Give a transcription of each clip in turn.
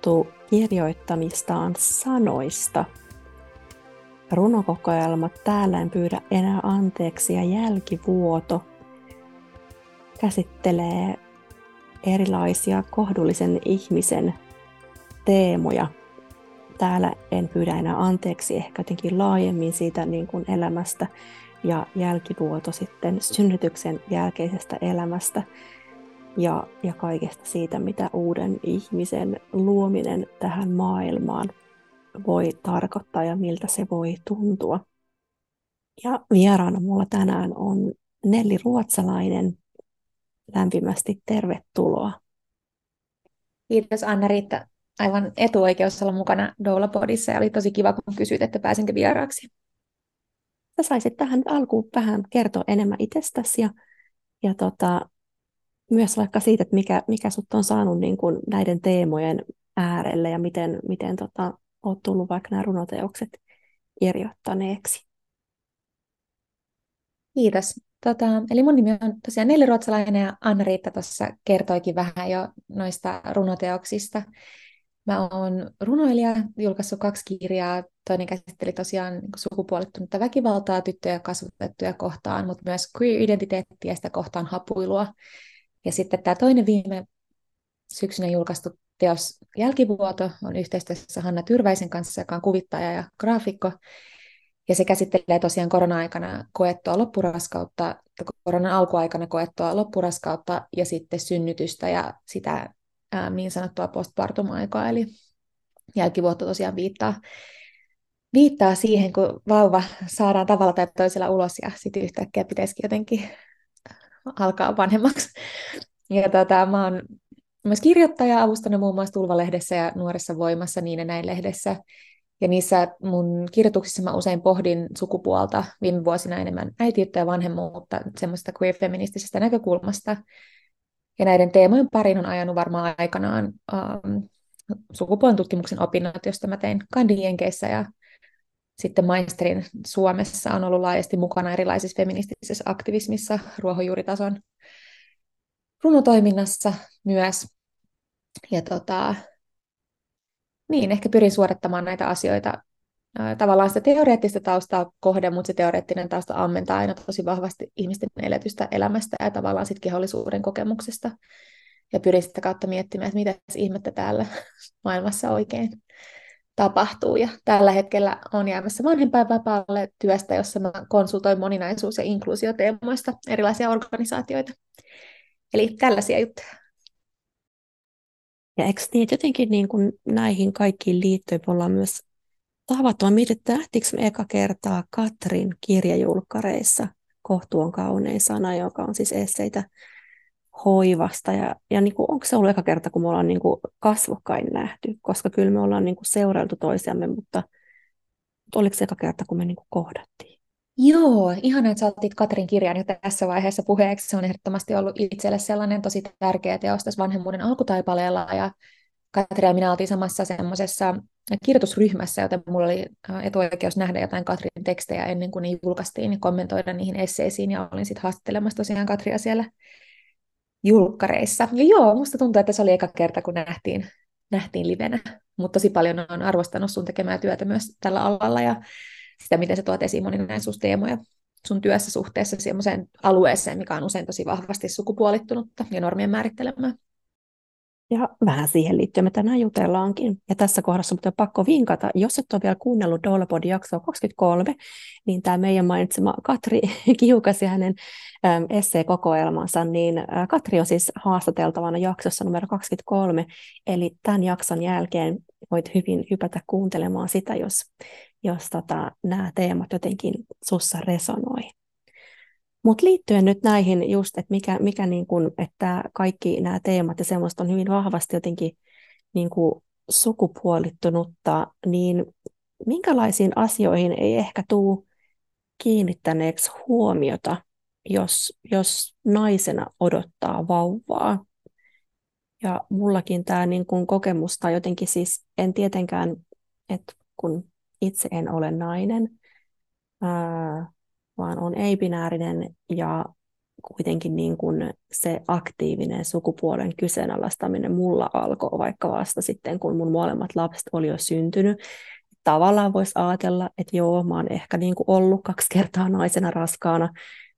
tuttu kirjoittamistaan sanoista. Runokokoelma Täällä en pyydä enää anteeksi ja Jälkivuoto käsittelee erilaisia kohdullisen ihmisen teemoja. Täällä en pyydä enää anteeksi ehkä jotenkin laajemmin siitä niin kuin elämästä ja jälkivuoto sitten synnytyksen jälkeisestä elämästä ja, ja kaikesta siitä, mitä uuden ihmisen luominen tähän maailmaan voi tarkoittaa ja miltä se voi tuntua. Ja vieraana mulla tänään on Nelli Ruotsalainen. Lämpimästi tervetuloa. Kiitos Anna-Riitta. Aivan etuoikeus olla mukana Doula-podissa ja oli tosi kiva, kun kysyit, että pääsinkö vieraaksi. Sä saisit tähän alkuun vähän kertoa enemmän itsestäsi ja, ja tota, myös vaikka siitä, että mikä, mikä sut on saanut niin kuin näiden teemojen äärelle ja miten, miten tota, oot tullut vaikka nämä runoteokset kirjoittaneeksi. Kiitos. Tota, eli mun nimi on tosiaan Nelli Ruotsalainen ja Anna-Riitta tuossa kertoikin vähän jo noista runoteoksista. Mä oon runoilija, julkaissut kaksi kirjaa. Toinen käsitteli tosiaan niin sukupuolittunutta väkivaltaa tyttöjä kasvatettuja kohtaan, mutta myös queer-identiteettiä sitä kohtaan hapuilua. Ja sitten tämä toinen viime syksynä julkaistu teos Jälkivuoto on yhteistyössä Hanna Tyrväisen kanssa, joka on kuvittaja ja graafikko. Ja se käsittelee tosiaan korona-aikana koettua loppuraskautta, koronan alkuaikana koettua loppuraskautta ja sitten synnytystä ja sitä ää, niin sanottua postpartum-aikaa, eli jälkivuotta tosiaan viittaa, viittaa siihen, kun vauva saadaan tavalla tai toisella ulos ja sitten yhtäkkiä pitäisikin jotenkin alkaa vanhemmaksi. Ja tota, mä oon myös kirjoittaja, avustanut muun muassa Tulvalehdessä ja Nuoressa voimassa niin ja näin lehdessä. Ja niissä mun kirjoituksissa mä usein pohdin sukupuolta viime vuosina enemmän äitiyttä ja vanhemmuutta semmoista queer-feministisestä näkökulmasta. Ja näiden teemojen parin on ajanut varmaan aikanaan um, sukupuolen tutkimuksen opinnot, josta mä tein kandienkeissä ja sitten maisterin Suomessa on ollut laajasti mukana erilaisissa feministisessä aktivismissa ruohonjuuritason runotoiminnassa myös. Ja tota, niin, ehkä pyrin suorittamaan näitä asioita tavallaan sitä teoreettista taustaa kohde, mutta se teoreettinen tausta ammentaa aina tosi vahvasti ihmisten eletystä elämästä ja tavallaan sit kehollisuuden kokemuksesta. Ja pyrin sitä kautta miettimään, että mitä ihmettä täällä maailmassa oikein tapahtuu. Ja tällä hetkellä on jäämässä vanhempainvapaalle työstä, jossa mä konsultoin moninaisuus- ja inkluusioteemoista erilaisia organisaatioita. Eli tällaisia juttuja. Ja eikö niin, että jotenkin niin kuin näihin kaikkiin liittyen me ollaan myös mietin, että nähtiinkö me eka kertaa Katrin kirjajulkkareissa kohtuun kaunein sana, joka on siis esseitä hoivasta. Ja, ja niin kuin, onko se ollut eka kerta, kun me ollaan niin kuin kasvokkain nähty, koska kyllä me ollaan niin kuin seurailtu toisiamme, mutta, mutta oliko se eka kerta, kun me niin kuin kohdattiin? Joo, ihan että sä otit Katrin kirjan jo tässä vaiheessa puheeksi. Se on ehdottomasti ollut itselle sellainen tosi tärkeä teos tässä vanhemmuuden alkutaipaleella. Ja Katri ja minä oltiin samassa semmoisessa kirjoitusryhmässä, joten mulla oli etuoikeus nähdä jotain Katrin tekstejä ennen kuin ne julkaistiin ja kommentoida niihin esseisiin. Ja olin sitten haastattelemassa tosiaan Katria siellä julkkareissa. Ja joo, musta tuntuu, että se oli eka kerta, kun nähtiin, nähtiin livenä. Mutta tosi paljon on arvostanut sun tekemää työtä myös tällä alalla ja sitä, miten sä tuot esiin moninaisuusteemoja sun työssä suhteessa sellaiseen alueeseen, mikä on usein tosi vahvasti sukupuolittunutta ja normien määrittelemää. Ja vähän siihen liittyen me tänään jutellaankin. Ja tässä kohdassa on pakko vinkata, jos et ole vielä kuunnellut Doulapodin jaksoa 23, niin tämä meidän mainitsema Katri Kiukas ja hänen esseekokoelmansa, niin Katri on siis haastateltavana jaksossa numero 23, eli tämän jakson jälkeen voit hyvin hypätä kuuntelemaan sitä, jos, jos tota, nämä teemat jotenkin sussa resonoi. Mutta liittyen nyt näihin just, että mikä, mikä niin kun, että kaikki nämä teemat ja semmoista on hyvin vahvasti jotenkin niin kuin sukupuolittunutta, niin minkälaisiin asioihin ei ehkä tule kiinnittäneeksi huomiota, jos, jos naisena odottaa vauvaa? Ja mullakin tämä niin kun kokemus, tai jotenkin siis en tietenkään, että kun itse en ole nainen, ää, vaan on ei-binäärinen ja kuitenkin niin kuin se aktiivinen sukupuolen kyseenalaistaminen mulla alkoi vaikka vasta sitten, kun mun molemmat lapset oli jo syntynyt. Tavallaan voisi ajatella, että joo, mä oon ehkä niin kuin ollut kaksi kertaa naisena raskaana,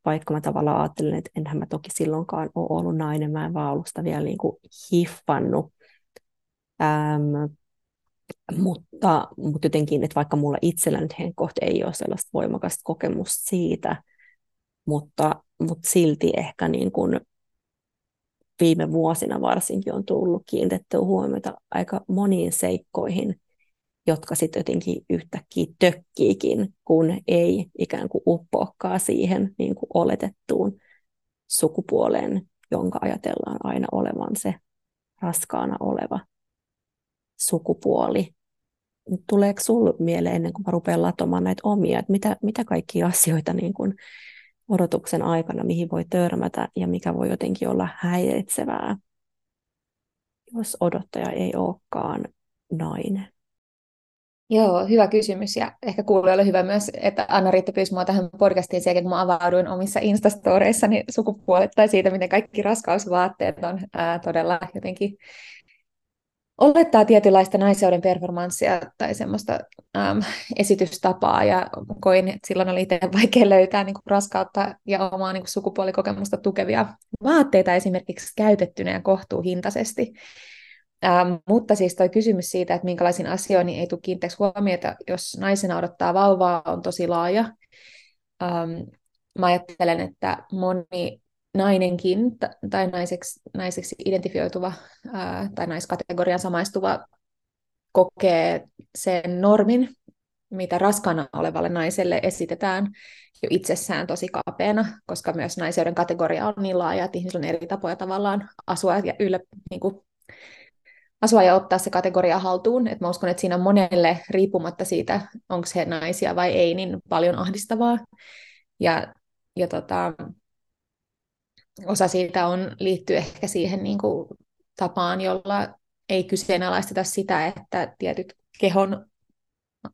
vaikka mä tavallaan ajattelin, että enhän mä toki silloinkaan ole ollut nainen, mä en vaan ollut sitä vielä niin kuin hiffannut. Ähm, mutta, mutta jotenkin, että vaikka mulla itsellä nyt henkkohti ei ole sellaista voimakasta kokemusta siitä, mutta, mutta silti ehkä niin kuin viime vuosina varsinkin on tullut kiinnitettyä huomiota aika moniin seikkoihin, jotka sitten jotenkin yhtäkkiä tökkiikin, kun ei ikään kuin uppoakaan siihen niin kuin oletettuun sukupuoleen, jonka ajatellaan aina olevan se raskaana oleva sukupuoli. Tuleeko sinulle mieleen ennen kuin mä rupean latomaan näitä omia, että mitä, mitä kaikkia asioita niin kuin odotuksen aikana, mihin voi törmätä ja mikä voi jotenkin olla häiritsevää, jos odottaja ei olekaan nainen? Joo, hyvä kysymys ja ehkä kuulijoille hyvä myös, että Anna-Riitta pyysi mua tähän podcastiin sen, kun mä avauduin omissa Instastoreissani sukupuolet tai siitä, miten kaikki raskausvaatteet on ää, todella jotenkin olettaa tietynlaista naiseuden performanssia tai semmoista äm, esitystapaa ja koin, että silloin oli itse vaikea löytää niin kuin, raskautta ja omaa niin kuin, sukupuolikokemusta tukevia vaatteita esimerkiksi käytettynä ja kohtuuhintaisesti. Ähm, mutta siis toi kysymys siitä, että minkälaisiin asioihin ei tule kiinteäksi huomiota, jos naisena odottaa vauvaa, on tosi laaja. Ähm, mä ajattelen, että moni nainenkin tai naiseksi, naiseksi identifioituva ää, tai naiskategorian samaistuva kokee sen normin, mitä raskaana olevalle naiselle esitetään jo itsessään tosi kapeana, koska myös naiseuden kategoria on niin laaja, että ihmisillä on eri tapoja tavallaan asua ja yllä, niin kuin, asua ja ottaa se kategoria haltuun. Et mä uskon, että siinä on monelle, riippumatta siitä, onko he naisia vai ei, niin paljon ahdistavaa. Ja, ja tota, osa siitä on, liittyy ehkä siihen niin kuin, tapaan, jolla ei kyseenalaisteta sitä, että tietyt kehon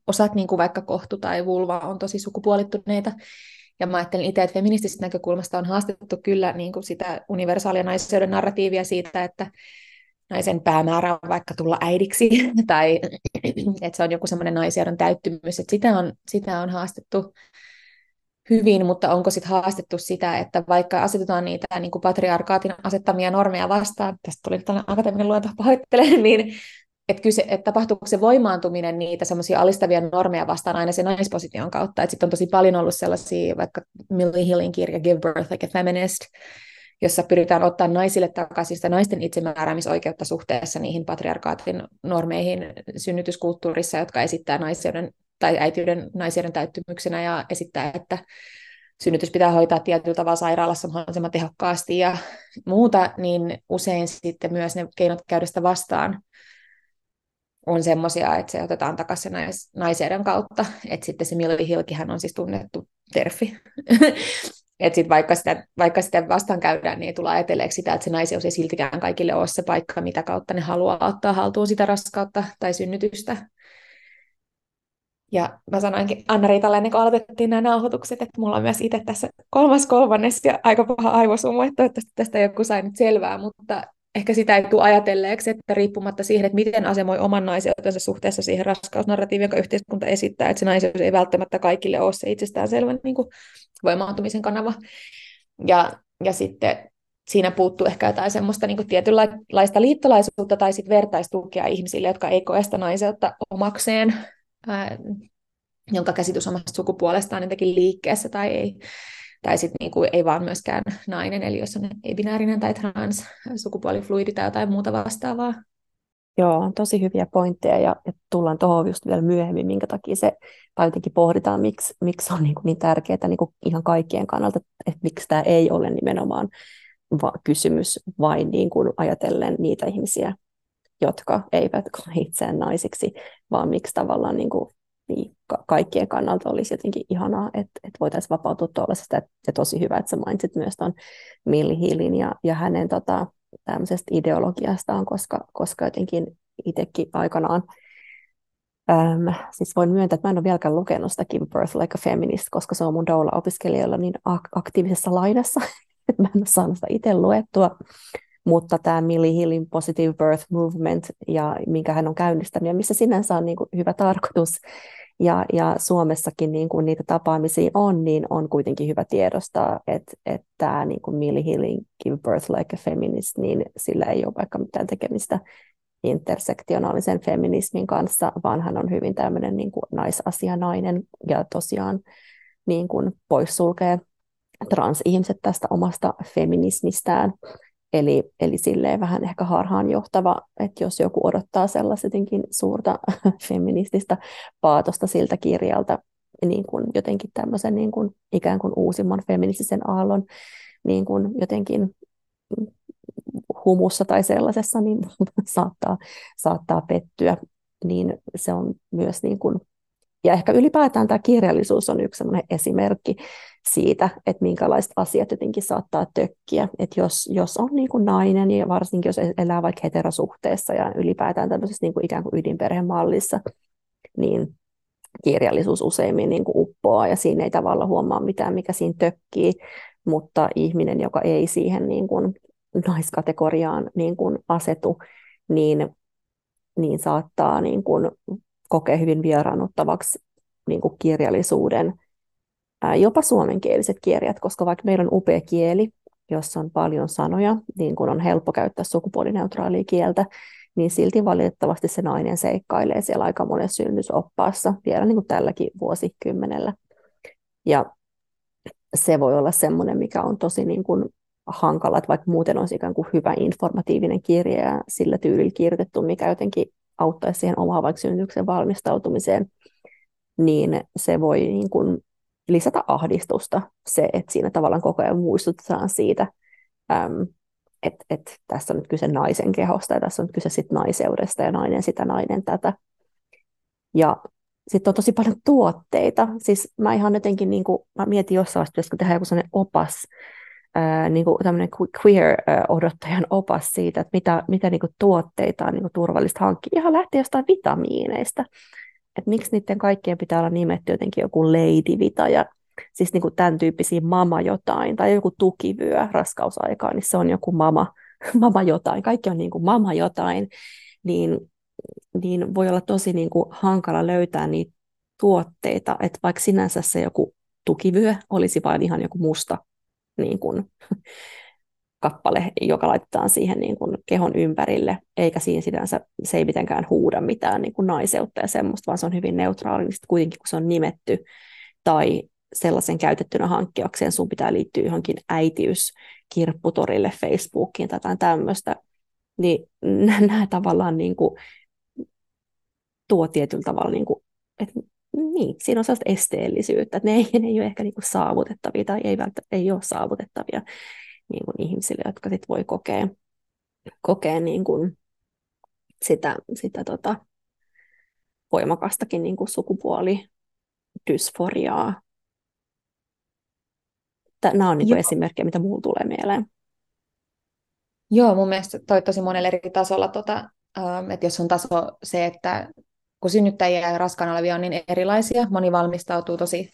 osat, niin kuin vaikka kohtu tai vulva, on tosi sukupuolittuneita. Ja mä ajattelen itse, että feministisestä näkökulmasta on haastettu kyllä niin kuin sitä universaalia naisyyden narratiivia siitä, että naisen päämäärä on vaikka tulla äidiksi, tai että se on joku semmoinen naisjärjen täyttymys, että sitä on, sitä on haastettu hyvin, mutta onko sitten haastettu sitä, että vaikka asetetaan niitä niin kuin patriarkaatin asettamia normeja vastaan, tästä tuli tällainen akateeminen luento, pahoittelen, niin että, kyse, että tapahtuuko se voimaantuminen niitä semmoisia alistavia normeja vastaan aina sen naisposition kautta, että sitten on tosi paljon ollut sellaisia, vaikka Millie Hillin kirja Give Birth Like a Feminist, jossa pyritään ottaa naisille takaisin sitä naisten itsemääräämisoikeutta suhteessa niihin patriarkaatin normeihin synnytyskulttuurissa, jotka esittää naisen tai äitiyden naisien täyttymyksenä ja esittää, että synnytys pitää hoitaa tietyllä tavalla sairaalassa mahdollisimman tehokkaasti ja muuta, niin usein sitten myös ne keinot käydä sitä vastaan on semmoisia, että se otetaan takaisin nais, naiseiden kautta. Että sitten se Milli Hilkihän on siis tunnettu terfi. että sitten vaikka sitä, vaikka sitä vastaan käydään, niin ei tulla ajatelleeksi sitä, että se naisen ei siltikään kaikille ole se paikka, mitä kautta ne haluaa ottaa haltuun sitä raskautta tai synnytystä. Ja mä sanoinkin Anna-Riitalle ennen kuin aloitettiin nämä nauhoitukset, että mulla on myös itse tässä kolmas kolmannes ja aika paha aivosumu, että toivottavasti tästä joku sai nyt selvää, mutta ehkä sitä ei tule ajatelleeksi, että riippumatta siihen, että miten asemoi oman naiseutensa suhteessa siihen raskausnarratiiviin, jonka yhteiskunta esittää, että se naiseus ei välttämättä kaikille ole se itsestäänselvä niin kuin voimaantumisen kanava. Ja, ja sitten siinä puuttuu ehkä jotain semmoista niin kuin tietynlaista liittolaisuutta tai sitten vertaistukea ihmisille, jotka ei koe sitä naiseutta omakseen jonka käsitys omasta sukupuolestaan jotenkin liikkeessä tai ei, tai sitten niinku ei vaan myöskään nainen, eli jos on ei-binäärinen tai trans, sukupuolifluidi tai jotain muuta vastaavaa. Joo, tosi hyviä pointteja ja, ja tullaan tuohon just vielä myöhemmin, minkä takia se, tai jotenkin pohditaan, miksi, miksi on niin, kuin niin tärkeää niin kuin ihan kaikkien kannalta, että miksi tämä ei ole nimenomaan va- kysymys vain niin kuin ajatellen niitä ihmisiä, jotka eivät koe itseään naisiksi, vaan miksi tavallaan niin kuin, niin kaikkien kannalta olisi jotenkin ihanaa, että, että voitaisiin vapautua tuollaisesta. Ja tosi hyvä, että sä mainitsit myös tuon Milli Hillin ja, ja hänen tota, tämmöisestä ideologiastaan, koska, koska jotenkin itsekin aikanaan Öm, siis voin myöntää, että mä en ole vieläkään lukenut sitä Give Birth Like a Feminist, koska se on mun doula-opiskelijoilla niin ak- aktiivisessa lainassa, että mä en ole saanut sitä itse luettua. Mutta tämä Millie Hillin Positive Birth Movement, ja minkä hän on käynnistänyt, ja missä sinänsä on niin kuin hyvä tarkoitus, ja, ja Suomessakin niin kuin niitä tapaamisia on, niin on kuitenkin hyvä tiedostaa, että, että tämä niin kuin Millie Hillin Give Birth Like a Feminist, niin sillä ei ole vaikka mitään tekemistä intersektionaalisen feminismin kanssa, vaan hän on hyvin tämmöinen niin kuin naisasianainen ja tosiaan niin kuin poissulkee transihmiset tästä omasta feminismistään. Eli, eli silleen vähän ehkä harhaanjohtava, että jos joku odottaa sellaisetinkin suurta feminististä paatosta siltä kirjalta, niin kuin jotenkin tämmöisen niin kuin ikään kuin uusimman feministisen aallon niin kuin jotenkin humussa tai sellaisessa, niin saattaa, saattaa pettyä. Niin se on myös niin kuin, ja ehkä ylipäätään tämä kirjallisuus on yksi esimerkki siitä, että minkälaiset asiat jotenkin saattaa tökkiä. Että jos, jos on niin kuin nainen, ja varsinkin jos elää vaikka heterosuhteessa ja ylipäätään tämmöisessä niin kuin ikään kuin ydinperhemallissa, niin kirjallisuus useimmin niin kuin uppoaa ja siinä ei tavallaan huomaa mitään, mikä siinä tökkii, mutta ihminen, joka ei siihen niin kuin naiskategoriaan niin kuin asetu, niin, niin saattaa niin kuin kokea hyvin vieraannuttavaksi niin kuin kirjallisuuden, jopa suomenkieliset kirjat, koska vaikka meillä on upea kieli, jossa on paljon sanoja, niin kuin on helppo käyttää sukupuolineutraalia kieltä, niin silti valitettavasti se nainen seikkailee siellä aika monessa synnytysoppaassa vielä niin kuin tälläkin vuosikymmenellä. Ja se voi olla semmoinen, mikä on tosi niin kuin hankala, että vaikka muuten olisi ikään kuin hyvä informatiivinen kirja ja sillä tyylillä kirjoitettu, mikä jotenkin auttaisi siihen omaan vaikka synnytyksen valmistautumiseen, niin se voi niin kuin lisätä ahdistusta se, että siinä tavallaan koko ajan muistutetaan siitä, että, että tässä on nyt kyse naisen kehosta ja tässä on nyt kyse sit naiseudesta ja nainen sitä, nainen tätä. Ja sitten on tosi paljon tuotteita. Siis mä ihan jotenkin, niin kuin, mä mietin jossain vaiheessa, kun tehdään joku sellainen opas, ää, niin kuin tämmöinen queer-odottajan opas siitä, että mitä, mitä niin kuin tuotteita on niin kuin turvallista hankkia. Ihan lähtee jostain vitamiineista. Että miksi niiden kaikkien pitää olla nimetty jotenkin joku Lady ja siis niin kuin tämän tyyppisiä mama jotain tai joku tukivyö raskausaikaan, niin se on joku mama, mama jotain. Kaikki on niin kuin mama jotain. Niin, niin voi olla tosi niin kuin hankala löytää niitä tuotteita, että vaikka sinänsä se joku tukivyö olisi vain ihan joku musta niin kuin, kappale, joka laitetaan siihen niin kuin kehon ympärille, eikä siinä sinänsä, se ei mitenkään huuda mitään niin kuin naiseutta ja semmoista, vaan se on hyvin neutraali, niin kuitenkin kun se on nimetty tai sellaisen käytettynä hankkiakseen sun pitää liittyä johonkin äitiyskirpputorille Facebookiin tai jotain tämmöistä, niin nämä tavallaan niin kuin tuo tietyllä tavalla, niin kuin, että niin, siinä on sellaista esteellisyyttä, että ne ei, ne ei ole ehkä niin kuin saavutettavia tai ei, välttämättä, ei ole saavutettavia niin kuin ihmisille, jotka sit voi kokea, kokea niin kuin sitä, sitä tota, voimakastakin niin kuin sukupuolidysforiaa. Nämä on niin kuin esimerkkejä, mitä mulla tulee mieleen. Joo, mun mielestä toi tosi monella eri tasolla, tota, että jos on taso se, että kun synnyttäjiä ja raskaana olevia on niin erilaisia, moni valmistautuu tosi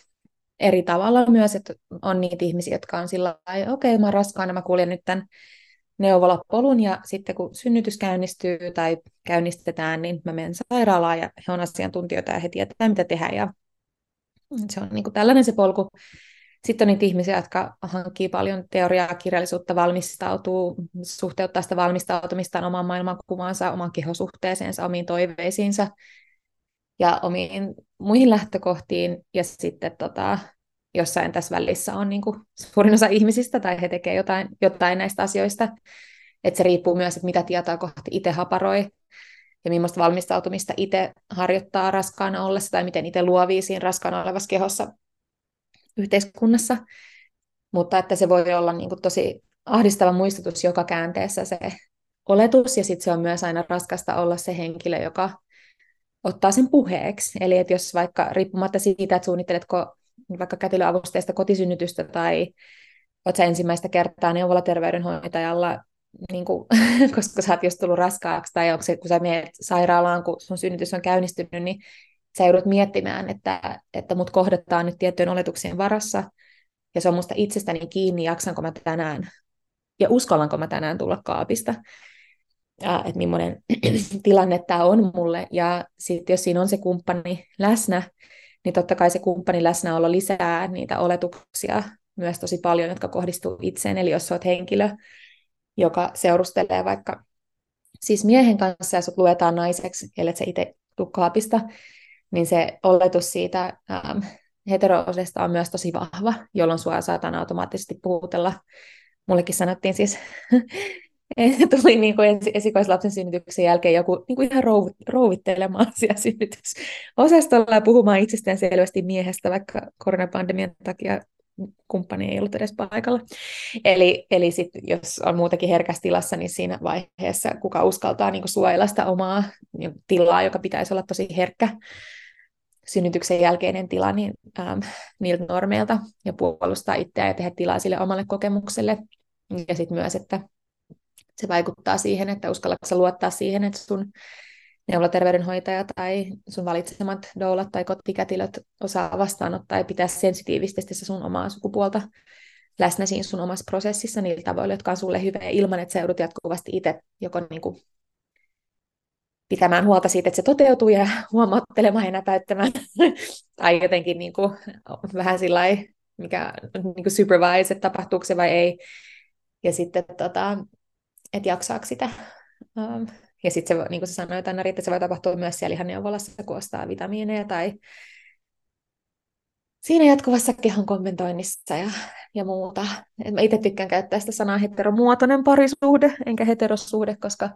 eri tavalla myös, että on niitä ihmisiä, jotka on sillä lailla, okei, okay, mä oon raskaana, mä kuljen nyt tämän neuvolapolun, ja sitten kun synnytys käynnistyy tai käynnistetään, niin mä menen sairaalaan, ja he on asiantuntijoita, ja he tietää, mitä tehdä, ja se on niin kuin tällainen se polku. Sitten on niitä ihmisiä, jotka hankkii paljon teoriaa, kirjallisuutta, valmistautuu, suhteuttaa sitä valmistautumistaan omaan maailmankuvaansa, oman kehosuhteeseensa, omiin toiveisiinsa, ja omiin muihin lähtökohtiin. Ja sitten tota, jossain tässä välissä on niin kuin suurin osa ihmisistä tai he tekevät jotain, jotain näistä asioista. Että se riippuu myös, että mitä tietoa kohti itse haparoi ja millaista valmistautumista itse harjoittaa raskaana ollessa tai miten itse luovii siinä raskaana olevassa kehossa yhteiskunnassa. Mutta että se voi olla niin kuin tosi ahdistava muistutus joka käänteessä se oletus, ja sitten se on myös aina raskasta olla se henkilö, joka ottaa sen puheeksi. Eli että jos vaikka riippumatta siitä, että suunnitteletko vaikka kätilöavusteista kotisynnytystä tai olet ensimmäistä kertaa neuvolaterveydenhoitajalla, niin kuin, koska sä oot just tullut raskaaksi, tai onko se, kun sä menet sairaalaan, kun sun synnytys on käynnistynyt, niin sä joudut miettimään, että, että mut kohdataan nyt tiettyjen oletuksien varassa, ja se on musta itsestäni kiinni, jaksanko mä tänään, ja uskallanko mä tänään tulla kaapista, että millainen tilanne tämä on mulle, ja sitten jos siinä on se kumppani läsnä, niin totta kai se kumppani läsnäolo lisää niitä oletuksia myös tosi paljon, jotka kohdistuu itseen, eli jos olet henkilö, joka seurustelee vaikka siis miehen kanssa ja sut luetaan naiseksi, ellei se itse tuu kaapista, niin se oletus siitä ähm, heteroosesta on myös tosi vahva, jolloin sua saatan automaattisesti puhutella. Mullekin sanottiin siis, tuli niin kuin esikoislapsen synnytyksen jälkeen joku niin kuin ihan rouvittelemaan siellä synnytysosastolla ja puhumaan itsestään selvästi miehestä, vaikka koronapandemian takia kumppani ei ollut edes paikalla. Eli, eli sit, jos on muutakin herkässä tilassa, niin siinä vaiheessa kuka uskaltaa niin suojella sitä omaa niin tilaa, joka pitäisi olla tosi herkkä synnytyksen jälkeinen tila niin, ähm, niiltä normeilta ja puolustaa itseään ja tehdä tilaa sille omalle kokemukselle. Ja sitten myös, että se vaikuttaa siihen, että uskallatko luottaa siihen, että sun neuvolaterveydenhoitaja tai sun valitsemat doulat tai kotikätilöt osaa vastaanottaa ja pitää sensitiivisesti se sun omaa sukupuolta läsnä siinä sun omassa prosessissa niillä tavoilla, jotka on sulle hyvä ilman, että sä joudut jatkuvasti itse joko niin kuin pitämään huolta siitä, että se toteutuu ja huomauttelemaan ja näpäyttämään tai jotenkin niin kuin, vähän sillä mikä niin kuin supervise, että tapahtuuko se vai ei. Ja sitten, tota, että jaksaako sitä um, ja sitten se, niin kuin sanoit, Anna, että se voi tapahtua myös siellä ihan neuvolassa, kun ostaa vitamiineja tai siinä jatkuvassa kehon kommentoinnissa ja, ja muuta. Et mä itse tykkään käyttää sitä sanaa heteromuotoinen parisuhde, enkä heterosuhde, koska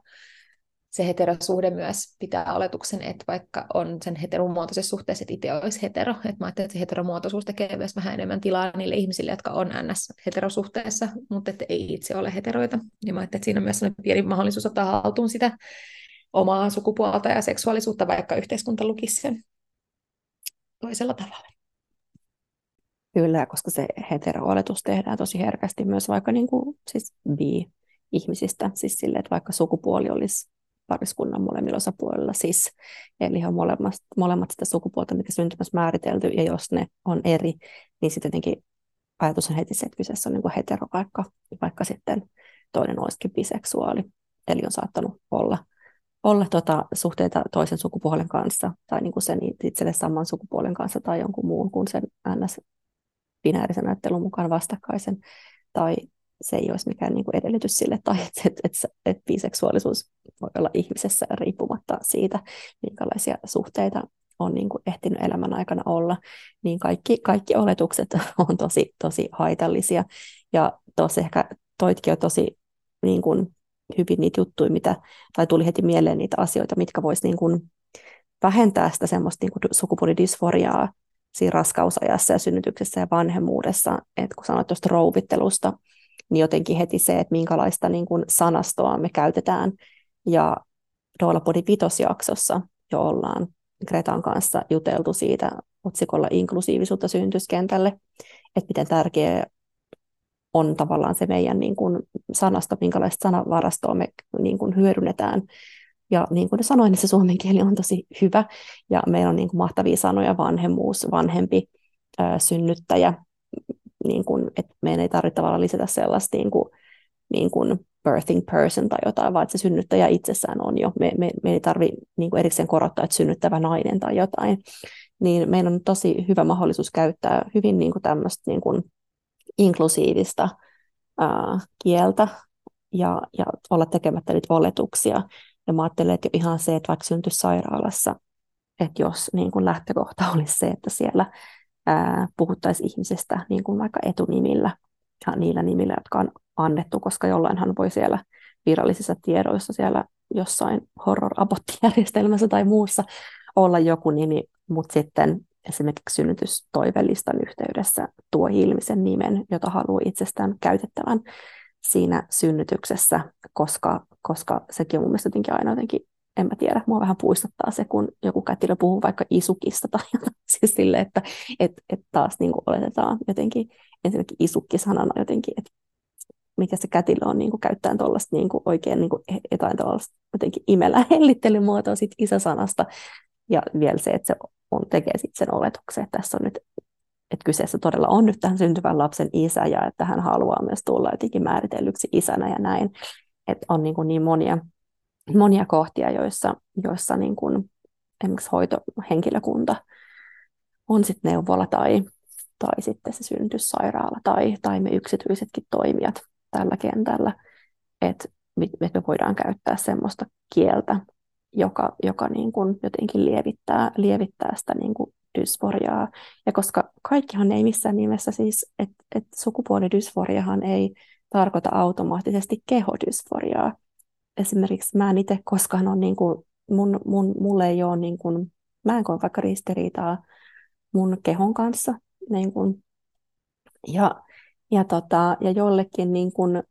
se heterosuhde myös pitää oletuksen, että vaikka on sen heteromuotoisessa suhteessa, että itse olisi hetero, että mä ajattelen, että se heteromuotoisuus tekee myös vähän enemmän tilaa niille ihmisille, jotka on NS-heterosuhteessa, mutta että ei itse ole heteroita. Ja mä ajattelen, että siinä on myös pieni mahdollisuus ottaa haltuun sitä omaa sukupuolta ja seksuaalisuutta, vaikka yhteiskunta lukisi sen toisella tavalla. Kyllä, koska se hetero-oletus tehdään tosi herkästi myös vaikka niin kuin, siis bi-ihmisistä, siis sille, että vaikka sukupuoli olisi pariskunnan molemmilla osapuolilla sis, eli on molemmat, molemmat sitä sukupuolta, mikä syntymässä määritelty, ja jos ne on eri, niin sitten jotenkin ajatus on heti se, että kyseessä on niin kuin hetero, vaikka, vaikka sitten toinen olisikin biseksuaali, eli on saattanut olla, olla tota, suhteita toisen sukupuolen kanssa, tai niin kuin sen itselle saman sukupuolen kanssa, tai jonkun muun kuin sen ns binäärisen ajattelun mukaan vastakkaisen, tai se ei olisi mikään niin kuin edellytys sille, tai että et, et, et biseksuaalisuus voi olla ihmisessä riippumatta siitä, minkälaisia suhteita on niin kuin ehtinyt elämän aikana olla, niin kaikki, kaikki oletukset on tosi, tosi haitallisia. Ja tuossa ehkä toitkin on tosi niin kuin, hyvin niitä juttuja, mitä, tai tuli heti mieleen niitä asioita, mitkä voisi niin kuin, vähentää sitä semmoista niin kuin sukupuolidysforiaa siinä raskausajassa ja synnytyksessä ja vanhemmuudessa, että kun sanoit tuosta rouvittelusta, niin jotenkin heti se, että minkälaista niin kuin sanastoa me käytetään. Ja Doulapodin vitosjaksossa jo ollaan Gretan kanssa juteltu siitä otsikolla inklusiivisuutta syntyskentälle, että miten tärkeä on tavallaan se meidän niin kuin sanasta, minkälaista sanavarastoa me niin kuin hyödynnetään. Ja niin kuin sanoin, niin se suomen kieli on tosi hyvä, ja meillä on niin kuin mahtavia sanoja, vanhemmuus, vanhempi, synnyttäjä, niin kuin, että meidän ei tarvitse tavallaan lisätä sellaista niin kuin, niin kuin birthing person tai jotain, vaan että se synnyttäjä itsessään on jo. Me, me, me ei tarvitse niin kuin erikseen korottaa, että synnyttävä nainen tai jotain. Niin meillä on tosi hyvä mahdollisuus käyttää hyvin niin kuin tämmöistä niin kuin inklusiivista ää, kieltä ja, ja olla tekemättä niitä oletuksia. Ja mä ajattelen, että ihan se, että vaikka syntyisi sairaalassa, että jos niin kuin lähtökohta olisi se, että siellä puhuttaisiin ihmisestä niin kuin vaikka etunimillä niillä nimillä, jotka on annettu, koska jollainhan voi siellä virallisissa tiedoissa siellä jossain horror-abottijärjestelmässä tai muussa olla joku nimi, mutta sitten esimerkiksi synnytystoivelistan yhteydessä tuo ilmisen nimen, jota haluaa itsestään käytettävän. siinä synnytyksessä, koska, koska sekin on mun mielestä jotenkin aina jotenkin, en mä tiedä, mua vähän puistuttaa se, kun joku kätilö puhuu vaikka isukista tai jotain, siis sille, että et, et taas niin oletetaan jotenkin, ensinnäkin isukki-sanana jotenkin, että mikä se kätilö on niin kuin käyttää tuollaista niin kuin oikein niin kuin jotain tuollaista jotenkin imellä hellittelymuotoa sit isäsanasta, ja vielä se, että se on, tekee sit sen oletuksen, että tässä on nyt että kyseessä todella on nyt tähän syntyvän lapsen isä ja että hän haluaa myös tulla jotenkin määritellyksi isänä ja näin. Että on niin, kuin niin monia, monia kohtia, joissa, joissa niin kuin esimerkiksi hoitohenkilökunta on sitten neuvola tai, tai sitten se synnytyssairaala tai, tai me yksityisetkin toimijat tällä kentällä, että me voidaan käyttää semmoista kieltä, joka, joka niin kuin jotenkin lievittää, lievittää sitä niin kuin dysforiaa. Ja koska kaikkihan ei missään nimessä siis, että et sukupuolidysforiahan ei tarkoita automaattisesti kehodysforiaa. Esimerkiksi mä en itse koskaan ole, niin kuin, mun, mun, mulle ei ole, niin kuin, mä en koe vaikka ristiriitaa mun kehon kanssa. Niin kuin, ja, ja, tota, ja jollekin niin kuin,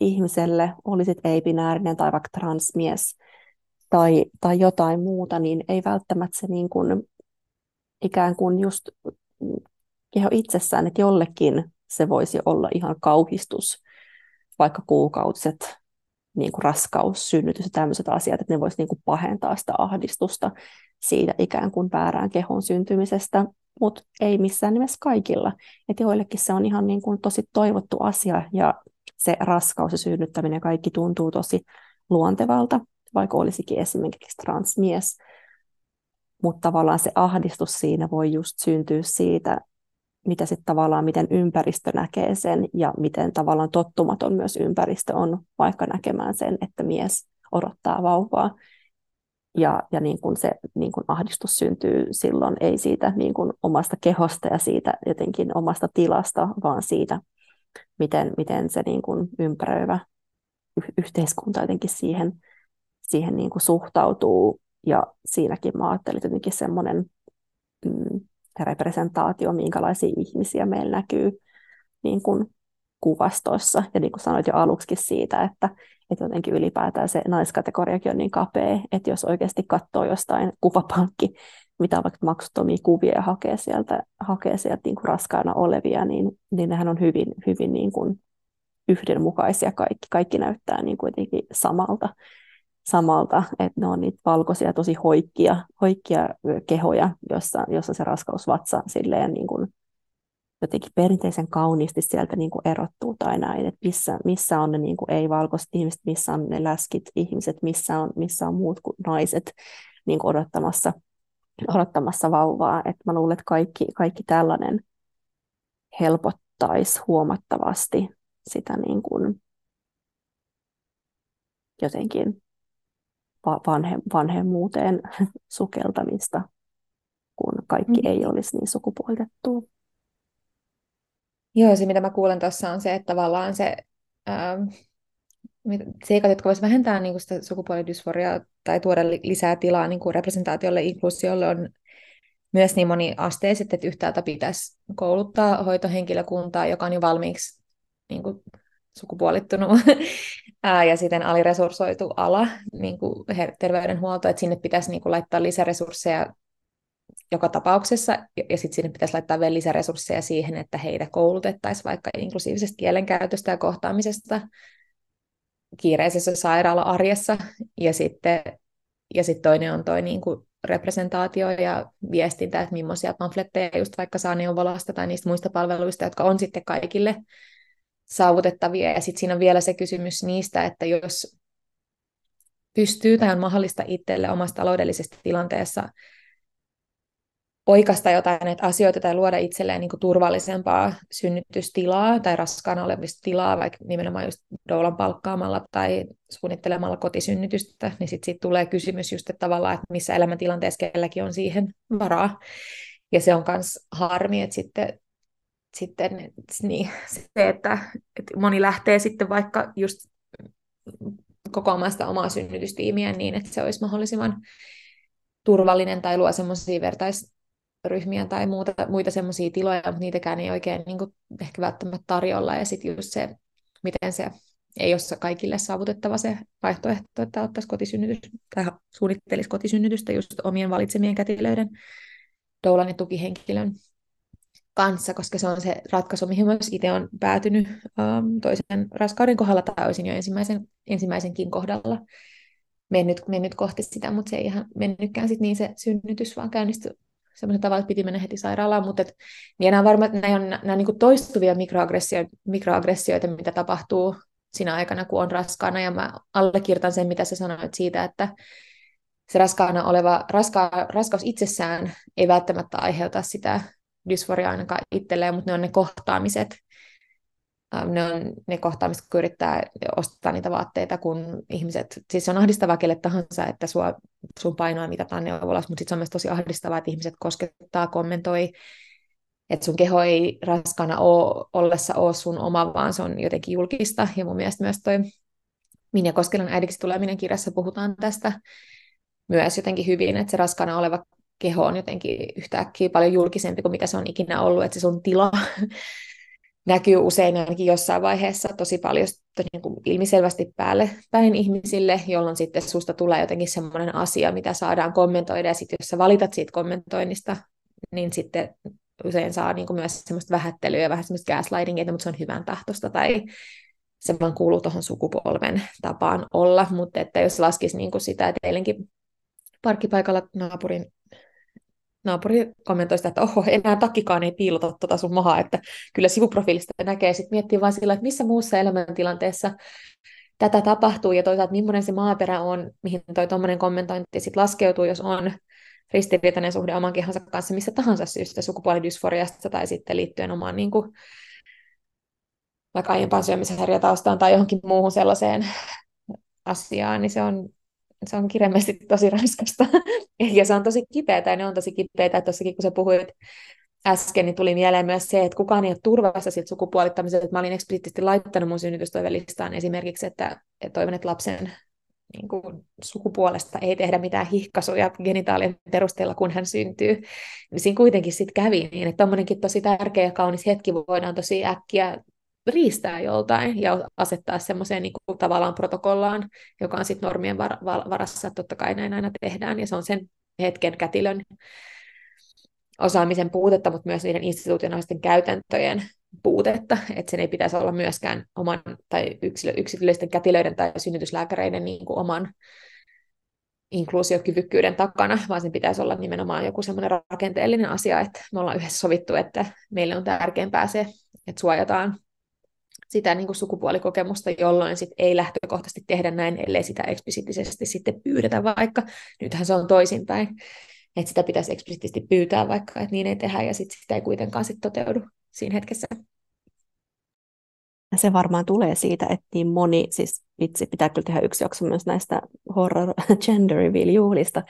ihmiselle, olisit ei-binäärinen tai vaikka transmies tai, tai jotain muuta, niin ei välttämättä se niin kuin, ikään kuin just keho itsessään, että jollekin se voisi olla ihan kauhistus, vaikka kuukautiset niin kuin raskaus, synnytys ja tämmöiset asiat, että ne voisi niin kuin pahentaa sitä ahdistusta siitä ikään kuin väärään kehon syntymisestä, mutta ei missään nimessä kaikilla. Että joillekin se on ihan niin kuin tosi toivottu asia ja se raskaus ja synnyttäminen kaikki tuntuu tosi luontevalta, vaikka olisikin esimerkiksi transmies, mutta tavallaan se ahdistus siinä voi just syntyä siitä, mitä sitten tavallaan, miten ympäristö näkee sen ja miten tavallaan tottumaton myös ympäristö on vaikka näkemään sen, että mies odottaa vauvaa. Ja, ja niin kun se niin kun ahdistus syntyy silloin ei siitä niin kun omasta kehosta ja siitä jotenkin omasta tilasta, vaan siitä, miten, miten se niin kun ympäröivä yhteiskunta jotenkin siihen, siihen niin kun suhtautuu ja siinäkin mä ajattelin, jotenkin semmoinen mm, representaatio, minkälaisia ihmisiä meillä näkyy niin kuin kuvastoissa. Ja niin kuin sanoit jo aluksi siitä, että, että jotenkin ylipäätään se naiskategoriakin on niin kapea, että jos oikeasti katsoo jostain kuvapankki, mitä vaikka maksuttomia kuvia ja hakee sieltä, hakee sieltä niin kuin raskaana olevia, niin, niin nehän on hyvin, hyvin niin kuin yhdenmukaisia kaikki. Kaikki näyttää niin kuin samalta samalta, että ne on niitä valkoisia, tosi hoikkia, hoikkia kehoja, jossa, jossa se raskausvatsa silleen niin kuin jotenkin perinteisen kauniisti sieltä niin kuin erottuu tai näin, että missä, missä on ne niin kuin ei-valkoiset ihmiset, missä on ne läskit ihmiset, missä on, missä on muut kuin naiset niin kuin odottamassa, odottamassa vauvaa. Et mä luulen, että kaikki, kaikki tällainen helpottaisi huomattavasti sitä niin kuin jotenkin vanhe, vanhemmuuteen sukeltamista, kun kaikki mm. ei olisi niin sukupuolitettua. Joo, se mitä mä kuulen tuossa on se, että tavallaan se ähm, seikat, jotka voisivat vähentää niin sitä sukupuolidysforiaa tai tuoda lisää tilaa niin representaatiolle, inkluusiolle, on myös niin moniasteiset, että yhtäältä pitäisi kouluttaa hoitohenkilökuntaa, joka on jo valmiiksi niin kuin sukupuolittunut ja sitten aliresurssoitu ala, niin kuin terveydenhuolto, että sinne pitäisi niin kuin laittaa lisäresursseja joka tapauksessa, ja sitten sinne pitäisi laittaa vielä lisäresursseja siihen, että heitä koulutettaisiin vaikka inklusiivisesta kielenkäytöstä ja kohtaamisesta kiireisessä sairaala-arjessa, ja sitten, ja sitten toinen on toi niin kuin representaatio ja viestintä, että millaisia pamfletteja just vaikka saa neuvolasta tai niistä muista palveluista, jotka on sitten kaikille saavutettavia. Ja sitten siinä on vielä se kysymys niistä, että jos pystyy tai on mahdollista itselle omassa taloudellisessa tilanteessa oikasta jotain näitä asioita tai luoda itselleen niin turvallisempaa synnytystilaa tai raskaana olevista tilaa, vaikka nimenomaan just doulan palkkaamalla tai suunnittelemalla kotisynnytystä, niin sitten siitä tulee kysymys just, että tavallaan, että missä elämäntilanteessa kelläkin on siihen varaa. Ja se on myös harmi, että sitten sitten niin, se, että, että moni lähtee sitten vaikka just kokoamaan sitä omaa synnytystiimiä niin, että se olisi mahdollisimman turvallinen tai luo semmoisia vertaisryhmiä tai muuta, muita semmoisia tiloja, mutta niitäkään ei oikein niin kuin, ehkä välttämättä tarjolla. Ja sitten just se miten se ei ole kaikille saavutettava se vaihtoehto, että ottaisi kotisynnytys tai suunnittelisi kotisynnytystä just omien valitsemien kätilöiden doulan ja tukihenkilön kanssa, koska se on se ratkaisu, mihin myös itse on päätynyt um, toisen raskauden kohdalla tai olisin jo ensimmäisen, ensimmäisenkin kohdalla mennyt, mennyt kohti sitä, mutta se ei ihan mennytkään sit niin se synnytys, vaan käynnistyi semmoisen tavalla, että piti mennä heti sairaalaan, mutta et, niin nämä on varmaan, nämä on nämä niin toistuvia mikroaggressioita, mikroaggressioita, mitä tapahtuu siinä aikana, kun on raskaana, ja mä allekirjoitan sen, mitä sä sanoit siitä, että se raskaana oleva, raska, raskaus itsessään ei välttämättä aiheuta sitä dysforiaa ainakaan itselleen, mutta ne on ne kohtaamiset, ne on ne kohtaamiset, kun yrittää ostaa niitä vaatteita, kun ihmiset, siis se on ahdistavaa kelle tahansa, että sua, sun painoa mitataan neuvolassa, mutta sitten se on myös tosi ahdistavaa, että ihmiset koskettaa, kommentoi, että sun keho ei raskaana ole, ollessa ole sun oma, vaan se on jotenkin julkista, ja mun mielestä myös toi Minja Koskelan äidiksi tuleminen kirjassa puhutaan tästä myös jotenkin hyvin, että se raskaana oleva keho on jotenkin yhtäkkiä paljon julkisempi kuin mitä se on ikinä ollut, että se sun tila näkyy usein ainakin jossain vaiheessa tosi paljon niin kuin ilmiselvästi päälle päin ihmisille, jolloin sitten susta tulee jotenkin semmoinen asia, mitä saadaan kommentoida, ja sitten jos sä valitat siitä kommentoinnista, niin sitten usein saa niin kuin myös semmoista vähättelyä ja vähän semmoista gaslightingia, mutta se on hyvän tahtosta tai se vaan kuuluu tuohon sukupolven tapaan olla, mutta että jos laskisi niin kuin sitä, että eilenkin parkkipaikalla naapurin naapuri kommentoi sitä, että oho, enää takkikaan ei piilota tuota sun mahaa, että kyllä sivuprofiilista näkee, sitten miettii vaan sillä, että missä muussa elämäntilanteessa tätä tapahtuu, ja toisaalta millainen se maaperä on, mihin toi tuommoinen kommentointi sitten laskeutuu, jos on ristiriitainen suhde oman kehonsa kanssa missä tahansa syystä sukupuolidysforiasta tai sitten liittyen omaan niin kuin, vaikka aiempaan syömishäiriötaustaan tai johonkin muuhun sellaiseen asiaan, niin se on se on kirjaimellisesti tosi raskasta. ja se on tosi kipeätä, ja ne on tosi kipeitä. Tuossakin kun sä puhuit äsken, niin tuli mieleen myös se, että kukaan ei ole turvassa siltä sukupuolittamiselta. Mä olin eksplisiittisesti laittanut mun synnytystoivelistaan esimerkiksi, että, että toivon, että lapsen niin kuin, sukupuolesta ei tehdä mitään hihkasuja genitaalien perusteella, kun hän syntyy. Niin siinä kuitenkin sitten kävi niin, että tommonenkin tosi tärkeä ja kaunis hetki voidaan tosi äkkiä riistää joltain ja asettaa semmoiseen niin kuin, tavallaan protokollaan, joka on sitten normien var- var- varassa, totta kai näin aina tehdään, ja se on sen hetken kätilön osaamisen puutetta, mutta myös niiden institutionaalisten käytäntöjen puutetta, että sen ei pitäisi olla myöskään oman tai yksilö, yksilöllisten kätilöiden tai synnytyslääkäreiden niin kuin oman inkluusiokyvykkyyden takana, vaan sen pitäisi olla nimenomaan joku semmoinen rakenteellinen asia, että me ollaan yhdessä sovittu, että meille on tärkeämpää se, että suojataan sitä niin kuin sukupuolikokemusta, jolloin sit ei lähtökohtaisesti tehdä näin, ellei sitä eksplisiittisesti sitten pyydetä vaikka. Nythän se on toisinpäin, että sitä pitäisi eksplisiittisesti pyytää vaikka, että niin ei tehdä, ja sitten sitä ei kuitenkaan sit toteudu siinä hetkessä. Se varmaan tulee siitä, että niin moni, siis vitsi, pitää kyllä tehdä yksi jakso myös näistä horror gender reveal juhlista,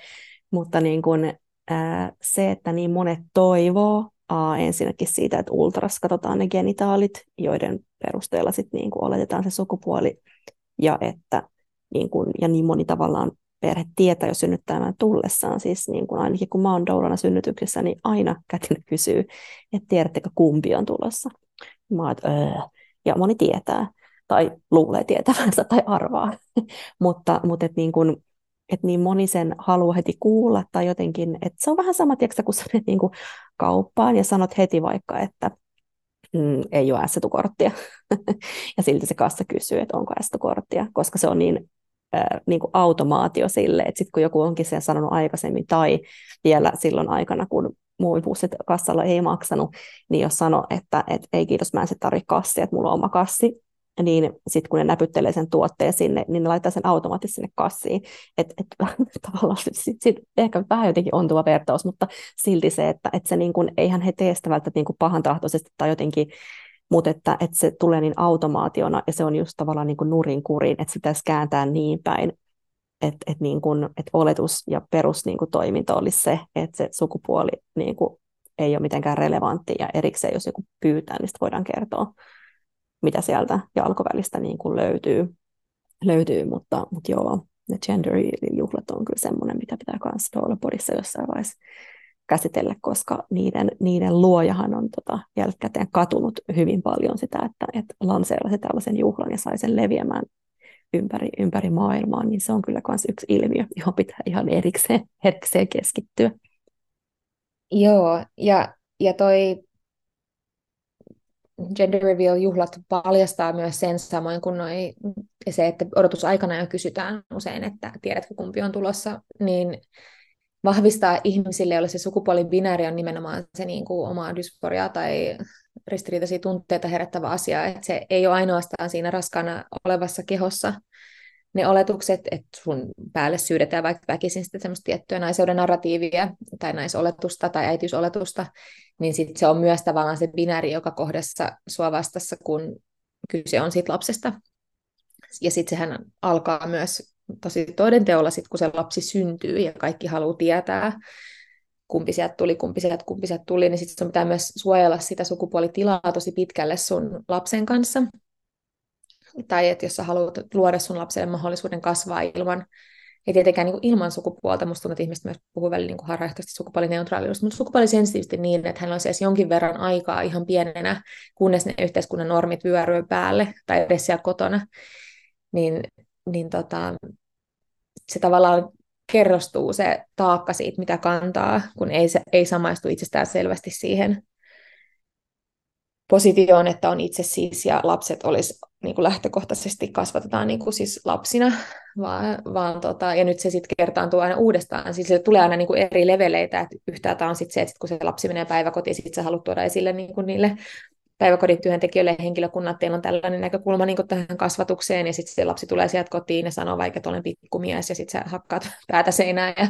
mutta niin kun, ää, se, että niin monet toivoo A, ensinnäkin siitä, että ultras katsotaan ne genitaalit, joiden perusteella sit niin kuin oletetaan se sukupuoli, ja että niin kuin, ja niin moni tavallaan perhe tietää jo synnyttämään tullessaan, siis niin kuin ainakin kun mä oon doulana synnytyksessä, niin aina kätilö kysyy, että tiedättekö kumpi on tulossa. Mä oon, että öö. ja moni tietää, tai luulee tietävänsä tai arvaa, mutta, mutta et niin kuin, että niin moni sen haluaa heti kuulla tai jotenkin, että se on vähän sama, tiedätkö, kun sä menet niin kuin kauppaan ja sanot heti vaikka, että mm, ei ole S-korttia. ja silti se kassa kysyy, että onko S-korttia, koska se on niin, äh, niin kuin automaatio sille, että sitten kun joku onkin sen sanonut aikaisemmin tai vielä silloin aikana, kun muovipussit kassalla ei maksanut, niin jos sano, että, että ei kiitos, mä en sitten tarvitse kassia, että mulla on oma kassi, niin sitten kun ne näpyttelee sen tuotteen sinne, niin ne laittaa sen automaattisesti sinne kassiin. Et, et, tavallaan sit, sit ehkä vähän jotenkin ontuva vertaus, mutta silti se, että et se niin kun, eihän he tee sitä välttämättä niin pahan tahtoisesti tai jotenkin, mutta että, että se tulee niin automaationa ja se on just tavallaan niin nurin kurin, että se pitäisi kääntää niin päin, että et niin kun, et oletus ja perus niin toiminto olisi se, että se sukupuoli niin ei ole mitenkään relevantti ja erikseen, jos joku pyytää, niin voidaan kertoa sieltä jalkovälistä niin kuin löytyy, löytyy mutta, mutta joo, ne gender juhlat on kyllä semmoinen, mitä pitää kanssa olla podissa jossain vaiheessa käsitellä, koska niiden, niiden luojahan on tota, jälkikäteen katunut hyvin paljon sitä, että, että lanseerasi tällaisen juhlan ja sai sen leviämään ympäri, ympäri maailmaa, niin se on kyllä myös yksi ilmiö, johon pitää ihan erikseen, erikseen keskittyä. Joo, ja, ja toi gender reveal-juhlat paljastaa myös sen samoin kuin noi, se, että odotusaikana jo kysytään usein, että tiedätkö kumpi on tulossa, niin vahvistaa ihmisille, joille se sukupuolin binääri on nimenomaan se niin kuin oma dysforia tai ristiriitaisia tunteita herättävä asia, että se ei ole ainoastaan siinä raskaana olevassa kehossa ne oletukset, että sun päälle syydetään vaikka väkisin sitten semmoista tiettyä naiseuden narratiivia tai naisoletusta tai äitiysoletusta, niin sitten se on myös tavallaan se binääri, joka kohdassa sua vastassa, kun kyse on siitä lapsesta. Ja sitten sehän alkaa myös tosi todenteolla, sit, kun se lapsi syntyy ja kaikki haluaa tietää, kumpi sieltä tuli, kumpi sieltä, kumpi sieltä tuli, niin sitten sun pitää myös suojella sitä sukupuolitilaa tosi pitkälle sun lapsen kanssa. Tai että jos sä haluat luoda sun lapselle mahdollisuuden kasvaa ilman, ei tietenkään niin ilman sukupuolta, musta tuntuu, että ihmiset myös puhuu välillä niin harhaehtoisesti sukupuolineutraaliudesta, mutta sukupuolisensitiivisesti niin, että hän olisi edes jonkin verran aikaa ihan pienenä, kunnes ne yhteiskunnan normit vyöryy päälle tai edes siellä kotona, niin, niin tota, se tavallaan kerrostuu se taakka siitä, mitä kantaa, kun ei, ei samaistu itsestään selvästi siihen positioon, että on itse siis ja lapset olisi niin kuin lähtökohtaisesti kasvatetaan niin kuin siis lapsina, vaan, vaan tota, ja nyt se sitten kertaantuu aina uudestaan, siis se tulee aina niin kuin eri leveleitä, että yhtäältä on sitten se, että sit kun se lapsi menee päiväkotiin, sitten sä haluat tuoda esille niin kuin niille päiväkodin työntekijöille ja henkilökunnan, että teillä on tällainen näkökulma niin tähän kasvatukseen, ja sitten se lapsi tulee sieltä kotiin ja sanoo vaikka, että olen pikkumies, ja sitten sä hakkaat päätä seinään ja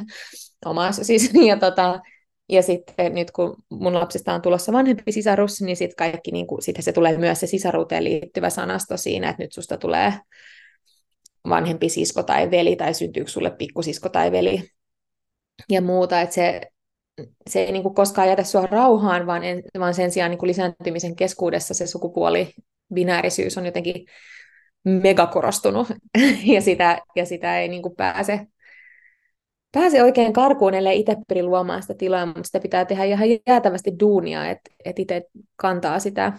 omaa siis, ja tota, ja sitten nyt kun mun lapsesta on tulossa vanhempi sisarus, niin sitten kaikki, niin kuin, sit se tulee myös se sisaruuteen liittyvä sanasto siinä, että nyt susta tulee vanhempi sisko tai veli, tai syntyykö sulle pikkusisko tai veli ja muuta, että se, se ei niin kuin koskaan jätä sua rauhaan, vaan, en, vaan sen sijaan niin kuin lisääntymisen keskuudessa se sukupuoli binäärisyys on jotenkin megakorostunut, ja sitä, ja sitä ei niin kuin pääse pääse oikein karkuun, ellei itse pyri luomaan sitä tilaa, mutta sitä pitää tehdä ihan jäätävästi duunia, että, että itse kantaa sitä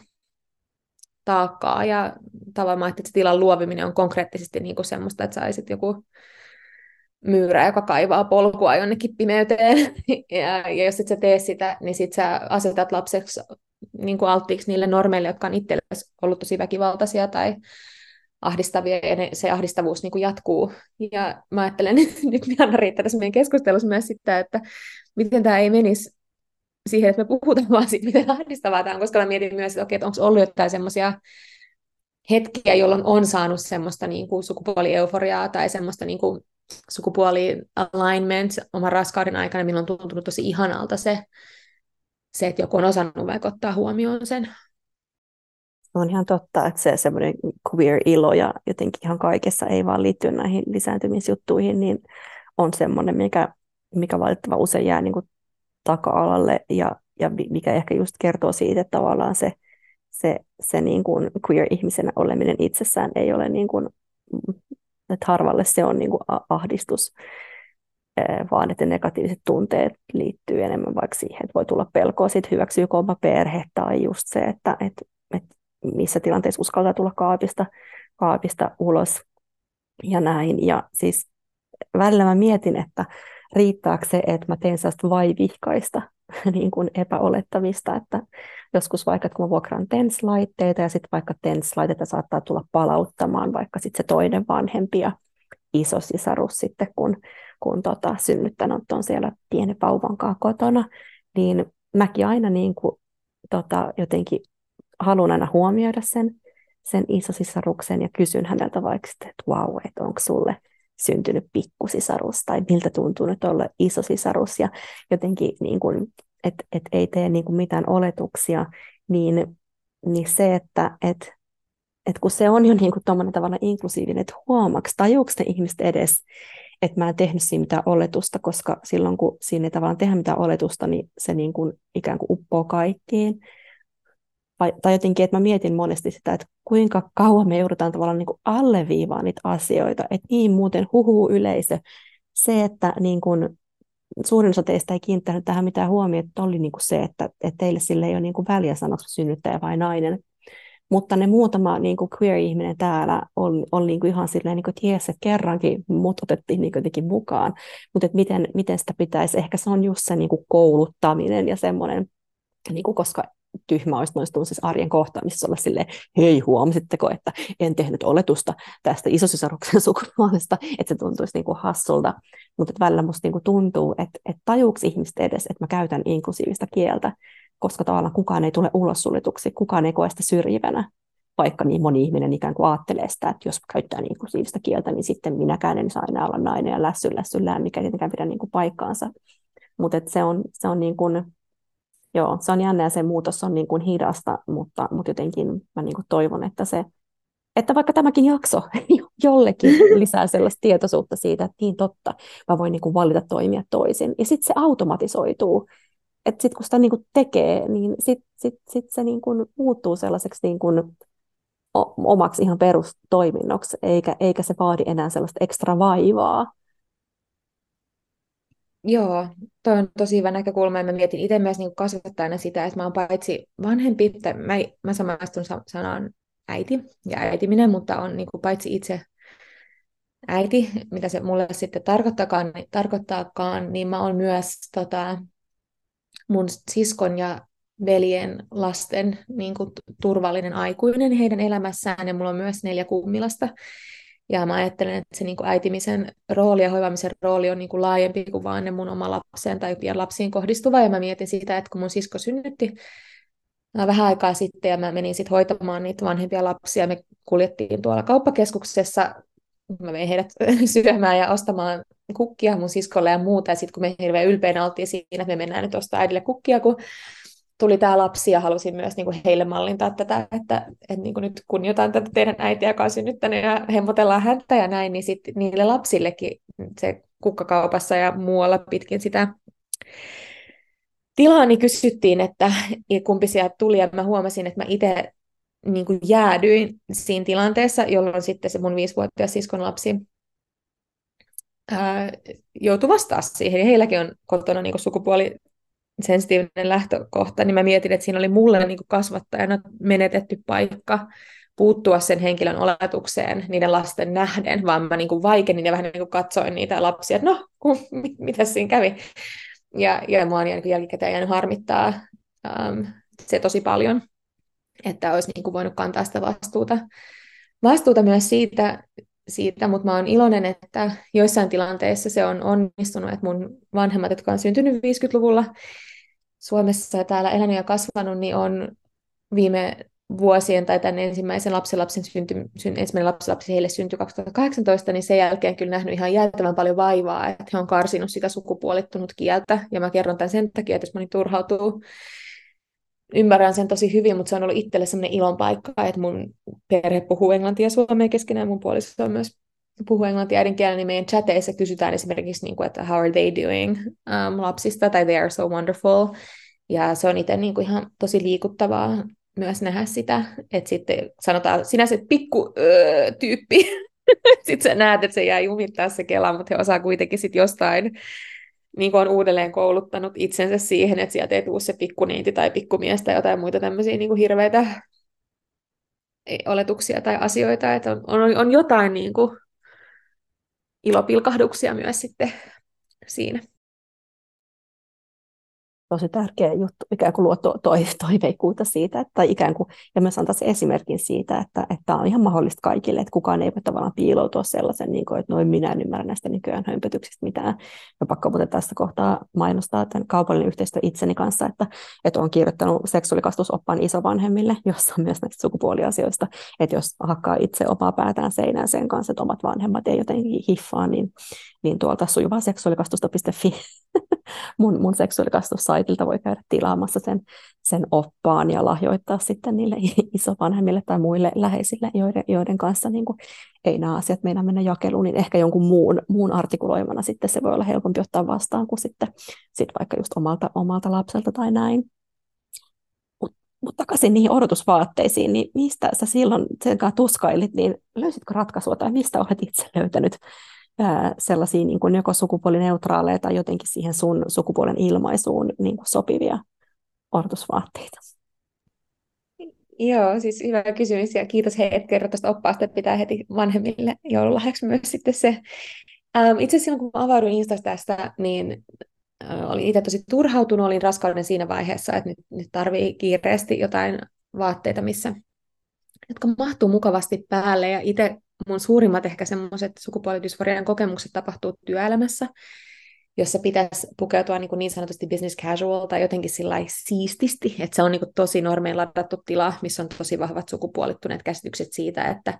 taakkaa ja tavallaan, että se tilan luoviminen on konkreettisesti niin kuin semmoista, että saisit joku myyrä, joka kaivaa polkua jonnekin pimeyteen, ja, ja jos et sä tee sitä, niin sit sä asetat lapseksi niin kuin alttiiksi niille normeille, jotka on itsellesi ollut tosi väkivaltaisia tai ahdistavia ja ne, se ahdistavuus niin kuin jatkuu. Ja mä ajattelen, että nyt Anna riittää tässä meidän keskustelussa myös sitä, että miten tämä ei menisi siihen, että me puhutaan vaan siitä, miten ahdistavaa tämä on, koska mä mietin myös, että, että onko ollut jotain semmoisia hetkiä, jolloin on saanut semmoista niin kuin sukupuolieuforiaa tai semmoista niin kuin sukupuoli-alignment oman raskauden aikana, milloin on tuntunut tosi ihanalta se, se, että joku on osannut vaikka ottaa huomioon sen on ihan totta, että se semmoinen queer-ilo ja jotenkin ihan kaikessa ei vaan liittyä näihin lisääntymisjuttuihin, niin on semmoinen, mikä, mikä valitettava usein jää niin kuin taka-alalle ja, ja mikä ehkä just kertoo siitä, että tavallaan se, se, se niin kuin queer-ihmisenä oleminen itsessään ei ole niin kuin, että harvalle se on niin kuin ahdistus, vaan että negatiiviset tunteet liittyy enemmän vaikka siihen, että voi tulla pelkoa siitä hyväksyykö oma perhe tai just se, että, että, että missä tilanteessa uskaltaa tulla kaapista, kaapista ulos ja näin. Ja siis välillä mä mietin, että riittääkö se, että mä teen sellaista vaivihkaista niin kuin epäolettavista, että joskus vaikka, kun mä vuokraan TENS-laitteita ja sitten vaikka TENS-laitteita saattaa tulla palauttamaan vaikka sitten se toinen vanhempi ja iso sisarus sitten, kun, kun tota, synnyttänyt on siellä pienen vauvan kotona, niin mäkin aina niin kuin, tota, jotenkin haluan aina huomioida sen, sen isosisaruksen ja kysyn häneltä vaikka, että wow, että onko sulle syntynyt pikkusisarus tai miltä tuntuu nyt olla isosisarus ja jotenkin niin kuin, että et ei tee niin kuin mitään oletuksia, niin, niin se, että et, et kun se on jo niin kuin tavalla inklusiivinen, että huomaksi, tajuuko ne ihmiset edes, että mä en tehnyt siinä mitään oletusta, koska silloin kun siinä ei tavallaan tehdä mitään oletusta, niin se niin kuin ikään kuin uppoo kaikkiin vai, tai jotenkin, että mä mietin monesti sitä, että kuinka kauan me joudutaan tavallaan niin kuin alleviivaan niitä asioita, että niin muuten huhuu yleisö, se, että niin kuin suurin osa teistä ei kiinnittänyt tähän mitään huomiota, että oli niin kuin se, että, että teille sille ei ole niin kuin väliä sanoksi synnyttäjä vai nainen. Mutta ne muutama niin kuin queer-ihminen täällä on, on niin kuin ihan silleen, niin kuin, että jes, että kerrankin mut otettiin niin jotenkin mukaan. Mutta että miten, miten sitä pitäisi, ehkä se on just se niin kuin kouluttaminen ja semmoinen, niin kuin, koska tyhmä olisi noissa siis arjen kohtaamisissa olla silleen, hei huomasitteko, että en tehnyt oletusta tästä isosysaruksen sukupuolesta, että se tuntuisi niin kuin hassulta. Mutta välillä musta niin kuin tuntuu, että, että tajuuksi ihmiset edes, että mä käytän inklusiivista kieltä, koska tavallaan kukaan ei tule ulos suljetuksi, kukaan ei koe sitä syrjivänä, vaikka niin moni ihminen ikään kuin ajattelee sitä, että jos käyttää inklusiivista kieltä, niin sitten minäkään en saa enää olla nainen ja lässy lässyllään, mikä tietenkään pidä niin kuin paikkaansa. Mutta se on, se on niin kuin, joo, se on jännä ja se muutos on niin kuin hidasta, mutta, mutta jotenkin mä niin kuin toivon, että se, että vaikka tämäkin jakso jollekin lisää sellaista tietoisuutta siitä, että niin totta, mä voin niin kuin valita toimia toisin. Ja sitten se automatisoituu. Että sitten kun sitä niin kuin tekee, niin sitten sit, sit se niin kuin muuttuu sellaiseksi niin kuin omaksi ihan perustoiminnoksi, eikä, eikä se vaadi enää sellaista ekstra vaivaa. Joo, toi on tosi hyvä näkökulma, ja mä mietin itse myös niin kasvattajana sitä, että mä oon paitsi vanhempi, tai mä, mä samaistun sanaan äiti ja äitiminen, mutta on niin kuin paitsi itse äiti, mitä se mulle sitten tarkoittaakaan, tarkoittaakaan niin mä oon myös tota, mun siskon ja veljen lasten niin kuin, turvallinen aikuinen heidän elämässään, ja mulla on myös neljä kummilasta, ja mä ajattelen, että se niin kuin äitimisen rooli ja hoivaamisen rooli on niin kuin laajempi kuin vaan ne mun oma lapseen tai pian lapsiin kohdistuva. Ja mä mietin sitä, että kun mun sisko synnytti vähän aikaa sitten ja mä menin sitten hoitamaan niitä vanhempia lapsia. Me kuljettiin tuolla kauppakeskuksessa. Mä vein heidät syömään ja ostamaan kukkia mun siskolle ja muuta. Ja sitten kun me hirveän ylpeinä oltiin siinä, että me mennään nyt ostaa äidille kukkia, kun tuli tämä lapsi ja halusin myös niin kuin heille mallintaa tätä, että, että niin kuin nyt kunnioitan tätä teidän äitiä, joka on synnyttänyt ja hemmotellaan häntä ja näin, niin sitten niille lapsillekin se kukkakaupassa ja muualla pitkin sitä tilaa, niin kysyttiin, että kumpi sieltä tuli ja mä huomasin, että mä itse niin kuin jäädyin siinä tilanteessa, jolloin sitten se mun viisivuotias siskon lapsi ää, joutui vastaa siihen. Heilläkin on kotona niin sukupuoli sensitiivinen lähtökohta, niin mä mietin, että siinä oli mulle niin kuin kasvattajana menetetty paikka puuttua sen henkilön oletukseen niiden lasten nähden, vaan mä niin kuin vaikenin ja vähän niin kuin katsoin niitä lapsia, että no, mitä siinä kävi. Ja, ja mua on jälkikäteen jäänyt harmittaa um, se tosi paljon, että olisi niin kuin voinut kantaa sitä vastuuta. Vastuuta myös siitä, siitä, mutta mä oon iloinen, että joissain tilanteissa se on onnistunut, että mun vanhemmat, jotka on syntynyt 50-luvulla, Suomessa ja täällä elänyt ja kasvanut, niin on viime vuosien tai tämän ensimmäisen lapsenlapsen synty, syn, ensimmäinen lapsenlapsi heille syntyi 2018, niin sen jälkeen kyllä nähnyt ihan jäätävän paljon vaivaa, että he on karsinut sitä sukupuolittunut kieltä, ja mä kerron tämän sen takia, että jos moni turhautuu, ymmärrän sen tosi hyvin, mutta se on ollut itselle sellainen ilon paikka, että mun perhe puhuu englantia ja suomea keskenään, mun puoliso on myös puhuu englantia äidinkielellä, niin meidän chateissa kysytään esimerkiksi, niin kuin, että how are they doing um, lapsista, tai they are so wonderful. Ja se on itse niin kuin ihan tosi liikuttavaa myös nähdä sitä, että sitten sanotaan, sinä se pikku öö, tyyppi, sitten sä näet, että se jää jumittaa se kela, mutta he osaa kuitenkin sitten jostain niin kuin on uudelleen kouluttanut itsensä siihen, että sieltä ei tule se pikkuniinti tai pikkumies tai jotain muita tämmöisiä niin kuin hirveitä oletuksia tai asioita, että on, on, on jotain niin kuin ilopilkahduksia myös sitten siinä tosi tärkeä juttu, ikään kuin luo to, to, toiveikuutta siitä, että, ikään kuin, ja myös antaa se esimerkin siitä, että, että tämä on ihan mahdollista kaikille, että kukaan ei voi tavallaan piiloutua sellaisen, niin kuin, että noin minä en ymmärrä näistä nykyään hömpötyksistä mitään. Ja pakko muuten tässä kohtaa mainostaa tämän kaupallinen yhteistyö itseni kanssa, että, että olen kirjoittanut seksuaalikasvatusoppaan isovanhemmille, jossa on myös näistä sukupuoliasioista, että jos hakkaa itse omaa päätään seinään sen kanssa, että omat vanhemmat ei jotenkin hiffaa, niin, niin tuolta sujuvaa seksuaalikastusta.fi mun, mun seksuaalikasvatussaitilta voi käydä tilaamassa sen, sen oppaan ja lahjoittaa sitten niille isovanhemmille tai muille läheisille, joiden, joiden kanssa niin kuin, ei nämä asiat meidän mennä jakeluun, niin ehkä jonkun muun, muun artikuloimana sitten se voi olla helpompi ottaa vastaan kuin sitten sit vaikka just omalta, omalta lapselta tai näin. Mutta mut takaisin niihin odotusvaatteisiin, niin mistä sä silloin sen tuskailit, niin löysitkö ratkaisua tai mistä olet itse löytänyt sellaisia niin kuin joko sukupuolineutraaleja tai jotenkin siihen sun sukupuolen ilmaisuun niin kuin sopivia ortusvaatteita? Joo, siis hyvä kysymys ja kiitos hei, että kerroit tästä oppaasta, että pitää heti vanhemmille joululahjaksi myös sitten se. Ähm, itse asiassa kun mä avauduin Instasta tästä, niin äh, olin itse tosi turhautunut, olin raskauden siinä vaiheessa, että nyt, nyt tarvii kiireesti jotain vaatteita, missä, jotka mahtuu mukavasti päälle ja itse mun suurimmat ehkä semmoiset sukupuolidysforian kokemukset tapahtuu työelämässä, jossa pitäisi pukeutua niin, kuin niin sanotusti business casual tai jotenkin sillä siististi, että se on niin kuin tosi normeen ladattu tila, missä on tosi vahvat sukupuolittuneet käsitykset siitä, että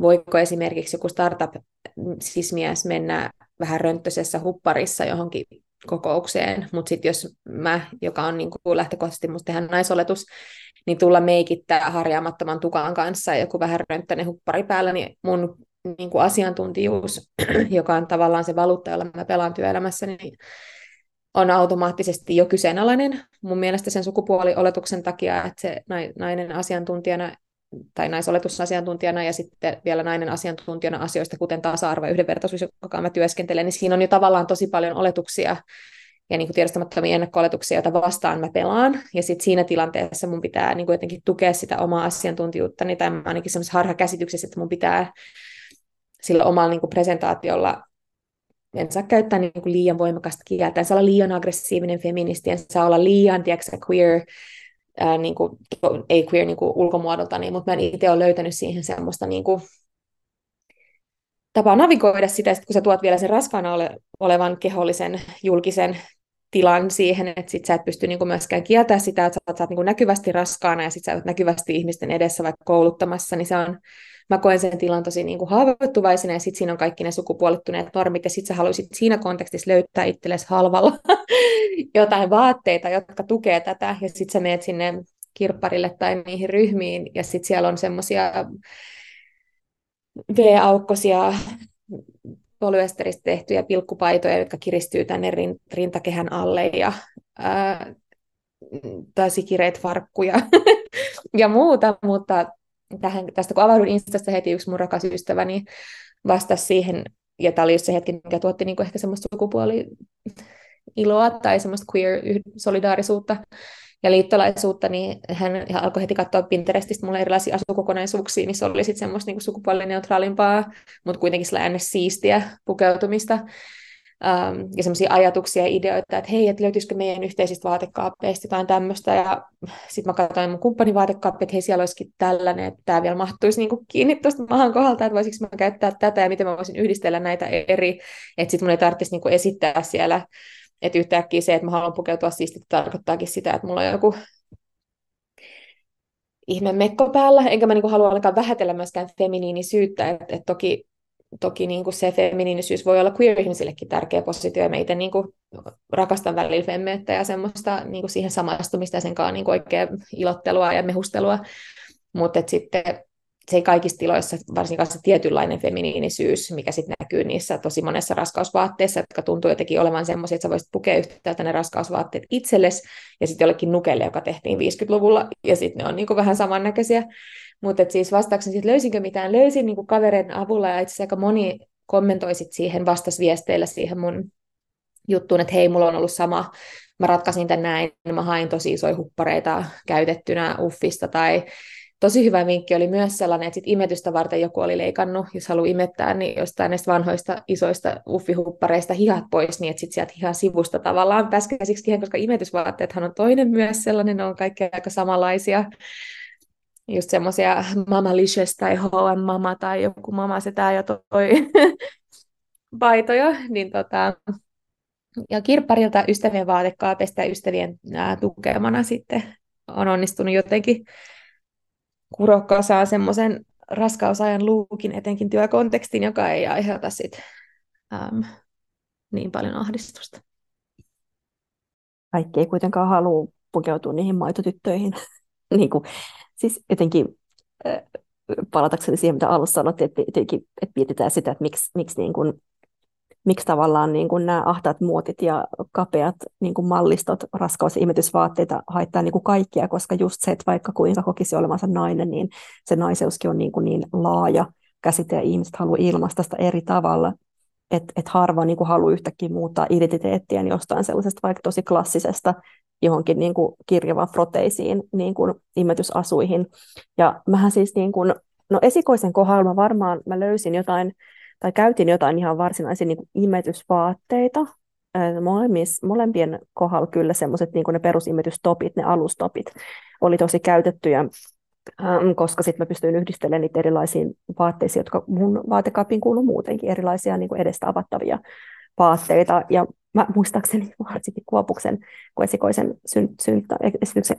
voiko esimerkiksi joku startup-sismies mennä vähän rönttöisessä hupparissa johonkin kokoukseen, mutta sitten jos mä, joka on niin kuin lähtökohtaisesti musta tehdä naisoletus, niin tulla meikittää harjaamattoman tukan kanssa ja joku vähän rönttöinen huppari päällä, niin mun niin kuin asiantuntijuus, joka on tavallaan se valuutta, jolla mä pelaan työelämässä, niin on automaattisesti jo kyseenalainen. Mun mielestä sen sukupuolioletuksen takia, että se nainen asiantuntijana tai naisoletusasiantuntijana ja sitten vielä nainen asiantuntijana asioista, kuten tasa-arvo ja yhdenvertaisuus, joka mä työskentelen, niin siinä on jo tavallaan tosi paljon oletuksia ja niin kuin tiedostamattomia ennakko-oletuksia, joita vastaan mä pelaan. Ja sitten siinä tilanteessa mun pitää niin kuin jotenkin tukea sitä omaa asiantuntijuuttani, tai mä ainakin semmoisessa harhakäsityksessä, että mun pitää sillä omalla niin kuin presentaatiolla en saa käyttää niin kuin liian voimakasta kieltä, en saa olla liian aggressiivinen feministi, en saa olla liian tiedätkö, queer, ää, niin kuin, ei queer niin kuin ulkomuodolta, niin, mutta mä en itse ole löytänyt siihen semmoista niin kuin, tapaa navigoida sitä, kun sä tuot vielä sen raskaana ole, olevan kehollisen julkisen tilan siihen, että sit sä et pysty niinku myöskään kieltämään sitä, että sä oot niinku näkyvästi raskaana ja sit sä oot näkyvästi ihmisten edessä vaikka kouluttamassa, niin se on, mä koen sen tilan tosi niinku haavoittuvaisena ja sitten siinä on kaikki ne sukupuolittuneet normit ja sitten sä haluaisit siinä kontekstissa löytää itsellesi halvalla jotain vaatteita, jotka tukee tätä ja sitten sä meet sinne kirpparille tai niihin ryhmiin ja sitten siellä on semmoisia V-aukkosia polyesteristä tehtyjä pilkkupaitoja, jotka kiristyy tänne rintakehän alle ja ää, tai sikireet farkkuja ja muuta, mutta tähän, tästä kun avaudun Instasta heti yksi mun rakas ystäväni vastasi siihen, ja tämä oli just se hetki, mikä tuotti niinku ehkä semmoista sukupuoli iloa tai semmoista queer-solidaarisuutta ja liittolaisuutta, niin hän alkoi heti katsoa Pinterestistä mulle erilaisia asukokonaisuuksia, missä oli sitten semmoista niin sukupuolineutraalimpaa, mutta kuitenkin sillä siistiä pukeutumista. Um, ja semmoisia ajatuksia ja ideoita, että hei, että löytyisikö meidän yhteisistä vaatekaappeista jotain tämmöistä. Ja sitten mä katsoin mun kumppanin vaatekaappi, että hei, siellä olisikin tällainen, että tämä vielä mahtuisi niin kiinni tuosta mahan kohdalta, että voisiko mä käyttää tätä ja miten mä voisin yhdistellä näitä eri, että sitten mun ei tarvitsisi niin esittää siellä että yhtäkkiä se, että mä haluan pukeutua siististi, tarkoittaakin sitä, että mulla on joku ihme mekko päällä, enkä mä niinku halua ainakaan vähätellä myöskään feminiinisyyttä, että et toki, toki niinku se feminiinisyys voi olla queer-ihmisillekin tärkeä positio, ja mä itse niinku rakastan välillä femmeyttä ja semmoista niinku siihen samaistumista ja sen kanssa niinku oikein ilottelua ja mehustelua, mutta sitten se ei kaikissa tiloissa, varsinkaan se tietynlainen feminiinisyys, mikä sitten näkyy niissä tosi monessa raskausvaatteessa, jotka tuntuu jotenkin olevan semmoisia, että sä voisit pukea yhtäältä ne raskausvaatteet itsellesi ja sitten jollekin nukelle, joka tehtiin 50-luvulla, ja sitten ne on niinku vähän samannäköisiä. Mutta siis vastaukseni sitten löysinkö mitään, löysin niinku kavereiden avulla, ja itse asiassa aika moni kommentoi sit siihen vastasviesteillä siihen mun juttuun, että hei, mulla on ollut sama, mä ratkaisin tämän näin, mä hain tosi isoja huppareita käytettynä uffista, tai tosi hyvä vinkki oli myös sellainen, että sit imetystä varten joku oli leikannut, jos haluaa imettää, niin jostain näistä vanhoista isoista uffihuppareista hihat pois, niin että sitten sieltä ihan sivusta tavallaan pääsi käsiksi koska imetysvaatteethan on toinen myös sellainen, ne on kaikki aika samanlaisia. Just semmoisia Mama Licious tai H&M Mama tai joku Mama Setä ja toi paitoja, niin tota, ja kirpparilta ystävien vaatekaapista ja ystävien ää, tukemana sitten on onnistunut jotenkin kurokka saa semmoisen raskausajan luukin, etenkin työkontekstin, joka ei aiheuta sit, äm, niin paljon ahdistusta. Kaikki ei kuitenkaan halua pukeutua niihin maitotyttöihin. niin kuin, siis jotenkin äh, palatakseni siihen, mitä alussa sanottiin, että, että mietitään sitä, että miksi, miksi niin kuin miksi tavallaan niin kuin nämä ahtaat muotit ja kapeat niin kuin mallistot, raskaus- ja imetysvaatteita haittaa niin kuin kaikkia, koska just se, että vaikka kuinka kokisi olevansa nainen, niin se naiseuskin on niin, kuin niin laaja käsite ja ihmiset haluaa ilmaista sitä eri tavalla. että et harva niin kuin haluaa yhtäkkiä muuttaa identiteettiä jostain sellaisesta vaikka tosi klassisesta johonkin niin kuin kirjavaan froteisiin niin kuin imetysasuihin. Ja mähän siis niin kuin, no esikoisen kohdalla mä varmaan mä löysin jotain, tai käytin jotain ihan varsinaisia niin kuin imetysvaatteita, Molemmis, molempien kohdalla kyllä semmoiset niin ne perusimetystopit, ne alustopit, oli tosi käytettyjä, koska sitten mä pystyin yhdistelemään niitä erilaisiin vaatteisiin, jotka mun vaatekaappiin kuuluu muutenkin, erilaisia niin kuin edestä avattavia vaatteita. Ja mä muistaakseni varsinkin Kuopuksen, kun esikoisen, syn, syntä,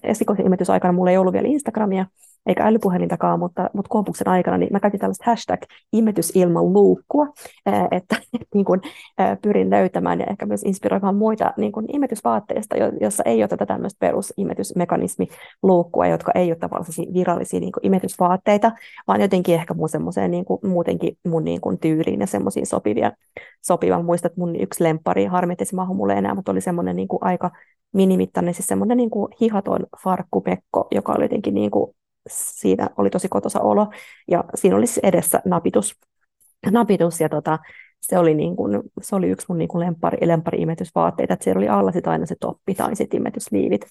esikoisen imetysaikana mulla ei ollut vielä Instagramia, eikä älypuhelintakaan, mutta, mutta kuopuksen aikana niin mä käytin tällaista hashtag imetys ilman luukkua, että niin kuin, pyrin löytämään ja ehkä myös inspiroimaan muita niin kuin imetysvaatteista, jossa ei ole tätä tämmöistä perusimetysmekanismiluukkua, jotka ei ole tavallisia virallisia niin kuin imetysvaatteita, vaan jotenkin ehkä mun semmoiseen niin kuin, muutenkin mun niin kuin, tyyliin ja semmoisiin sopivia. sopivia. Muistat, mun yksi lempari, harmi, että se mulle enää, mutta oli semmoinen niin kuin, aika minimittainen, siis semmoinen niin kuin hihaton farkkupekko, joka oli jotenkin niin kuin siinä oli tosi kotosa olo, ja siinä oli edessä napitus, napitus ja tota, se oli, niin kuin, se oli yksi mun niin kuin lempari, lempari-imetysvaatteita, että siellä oli alla sit aina se toppi tai sitten imetysliivit,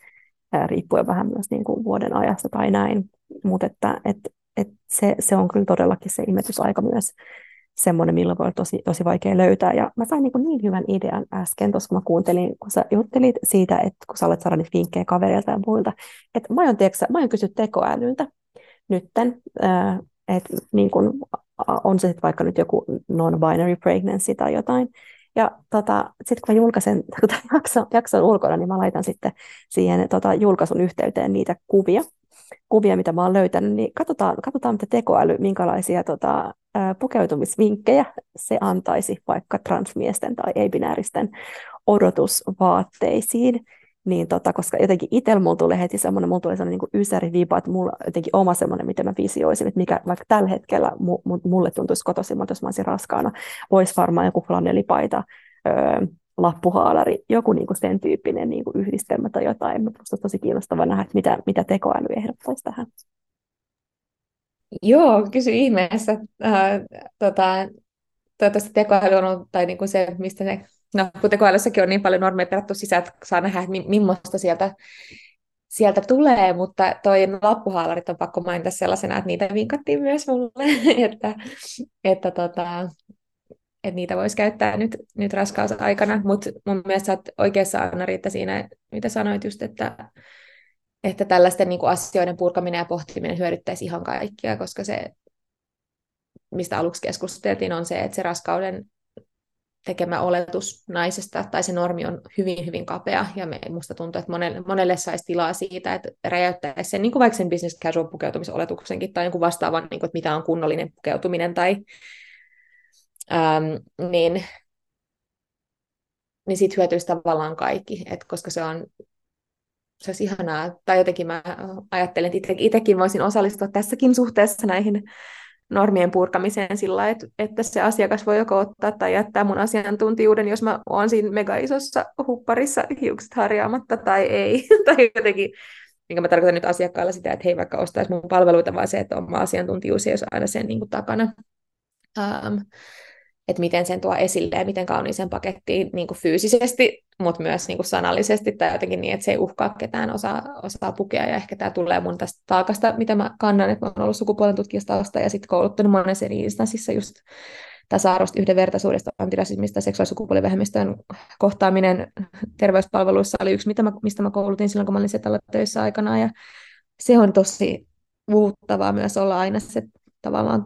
ää, riippuen vähän myös niin kuin vuoden ajasta tai näin, mutta että et, et se, se on kyllä todellakin se imetysaika myös semmoinen, milloin voi olla tosi, tosi vaikea löytää. Ja mä sain niin, kuin niin hyvän idean äsken, tuossa kun mä kuuntelin, kun sä juttelit siitä, että kun sä olet saada niitä vinkkejä kavereilta ja muilta, että mä aion, tiedätkö, mä tekoälyltä nytten, äh, että niin kuin, on se sitten vaikka nyt joku non-binary pregnancy tai jotain, ja tota, sitten kun mä julkaisen tota, jakson, jakson ulkona, niin mä laitan sitten siihen tota, julkaisun yhteyteen niitä kuvia, kuvia, mitä mä oon löytänyt, niin katsotaan, katsotaan mitä tekoäly, minkälaisia tota, pukeutumisvinkkejä se antaisi vaikka transmiesten tai ei-binääristen odotusvaatteisiin. Niin tota, koska jotenkin itsellä mulla tulee heti semmoinen, mulla tulee semmoinen niin ysäri viipa, että mulla jotenkin oma semmoinen, miten mä visioisin, että mikä vaikka tällä hetkellä mulle tuntuisi kotoisimmalta, jos mä olisin raskaana, olisi varmaan joku flanelipaita, öö, lappuhaalari, joku niin kuin sen tyyppinen niin kuin yhdistelmä tai jotain. Minusta tosi kiinnostavaa nähdä, että mitä, mitä tekoäly ehdottaisi tähän. Joo, kysy ihmeessä. Äh, tota, toivottavasti tekoäly on tai niin kuin se, mistä ne, no kun tekoälyssäkin on niin paljon normeja perattu sisään, että saa nähdä, että millaista sieltä, sieltä tulee, mutta toi lappuhaalarit on pakko mainita sellaisena, että niitä vinkattiin myös mulle, että, että tota, että niitä voisi käyttää nyt, nyt raskausaikana, mutta mun mielestä sä oot oikeassa Anna-Riitta siinä, mitä sanoit just, että, että tällaisten niin kuin asioiden purkaminen ja pohtiminen hyödyttäisi ihan kaikkia, koska se, mistä aluksi keskusteltiin, on se, että se raskauden tekemä oletus naisesta tai se normi on hyvin, hyvin kapea, ja me, tuntuu, että monelle, monelle saisi tilaa siitä, että räjäyttäisi sen, niin kuin vaikka sen business casual pukeutumisoletuksenkin, tai jonkun vastaavan, niin kuin, että mitä on kunnollinen pukeutuminen, tai ähm, niin, niin siitä hyötyisi tavallaan kaikki, et koska se on se olisi ihanaa, tai jotenkin mä ajattelen, että itsekin voisin osallistua tässäkin suhteessa näihin normien purkamiseen sillä että, että se asiakas voi joko ottaa tai jättää mun asiantuntijuuden, jos mä oon siinä mega isossa hupparissa hiukset harjaamatta tai ei. tai jotenkin, minkä mä tarkoitan nyt asiakkaalla sitä, että he ei vaikka ostaisi mun palveluita, vaan se, että oma asiantuntijuus ei olisi aina sen niin kuin takana. Um, että miten sen tuo esille ja miten kauniiseen pakettiin niin kuin fyysisesti, mutta myös niin kuin sanallisesti tai jotenkin niin, että se ei uhkaa ketään osaa, osaa pukea. Ja ehkä tämä tulee mun tästä taakasta, mitä mä kannan, että mä oon ollut sukupuolen tutkijastausta ja sitten kouluttanut monessa eri instanssissa just tasa-arvosta, yhdenvertaisuudesta, antirasismista, seksuaalisukupuolivähemmistöön kohtaaminen terveyspalveluissa oli yksi, mitä mä, mistä mä koulutin silloin, kun mä olin setalla töissä aikana. Ja se on tosi vuuttavaa myös olla aina se tavallaan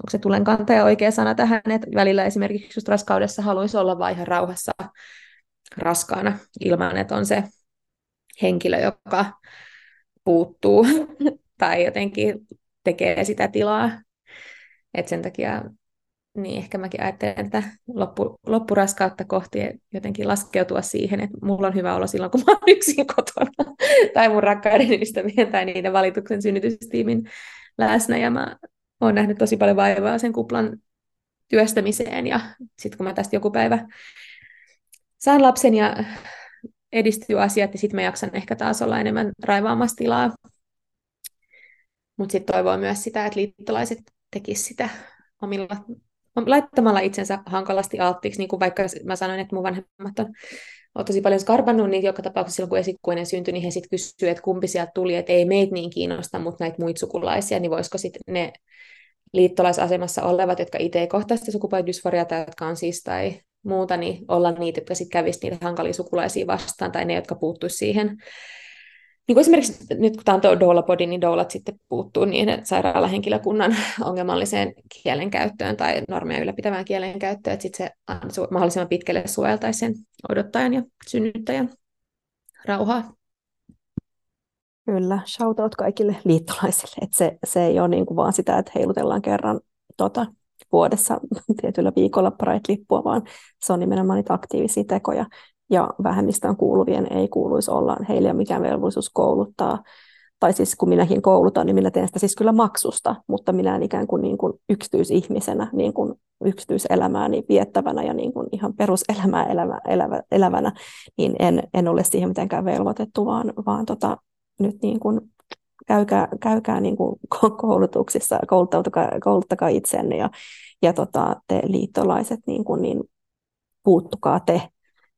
onko se tulenkantaja oikea sana tähän, että välillä esimerkiksi just raskaudessa haluaisi olla vaihe rauhassa raskaana ilman, että on se henkilö, joka puuttuu tai jotenkin tekee sitä tilaa. Et sen takia niin ehkä mäkin ajattelen, että loppu, loppuraskautta kohti jotenkin laskeutua siihen, että mulla on hyvä olla silloin, kun mä oon yksin kotona, tai mun rakkaiden ystävien tai niiden valituksen synnytystiimin läsnä, ja mä olen nähnyt tosi paljon vaivaa sen kuplan työstämiseen ja sitten kun mä tästä joku päivä saan lapsen ja edistyy asiat, niin sitten mä jaksan ehkä taas olla enemmän raivaamassa tilaa. Mutta sitten toivoo myös sitä, että liittolaiset tekisivät sitä omilla, laittamalla itsensä hankalasti alttiiksi, niin kuin vaikka mä sanoin, että mun vanhemmat on, on tosi paljon skarbannut, niin joka tapauksessa silloin, kun esikuinen syntyi, niin he sitten kysyivät, että kumpi sieltä tuli, että ei meitä niin kiinnosta, mutta näitä muita sukulaisia, niin voisiko sitten ne liittolaisasemassa olevat, jotka itse ei kohtaa sitä tai jotka on siis tai muuta, niin olla niitä, jotka sitten kävisivät niitä hankalia sukulaisia vastaan, tai ne, jotka puuttuisivat siihen niin kuin esimerkiksi nyt kun tämä on doulapodi, niin doulat sitten puuttuu niiden sairaalahenkilökunnan ongelmalliseen kielenkäyttöön tai normeja ylläpitävään kielenkäyttöön, että sitten se mahdollisimman pitkälle suojeltaisi sen odottajan ja synnyttäjän rauhaa. Kyllä, shoutout kaikille liittolaisille. Että se, se ei ole niin kuin vaan sitä, että heilutellaan kerran tota, vuodessa tietyllä viikolla Pride-lippua, vaan se on nimenomaan niitä aktiivisia tekoja, ja vähemmistön kuuluvien ei kuuluisi olla, heillä ei ole mikään velvollisuus kouluttaa, tai siis kun minäkin koulutan, niin minä teen sitä siis kyllä maksusta, mutta minä en ikään kuin, niin kuin yksityisihmisenä, niin kuin yksityiselämääni viettävänä ja niin kuin ihan peruselämää elävä, elävä, elävänä, niin en, en ole siihen mitenkään velvoitettu, vaan, vaan tota, nyt niin kuin käykää, käykää niin kuin koulutuksissa, kouluttakaa, kouluttakaa itsenne ja, ja tota, te liittolaiset, niin, kuin, niin puuttukaa te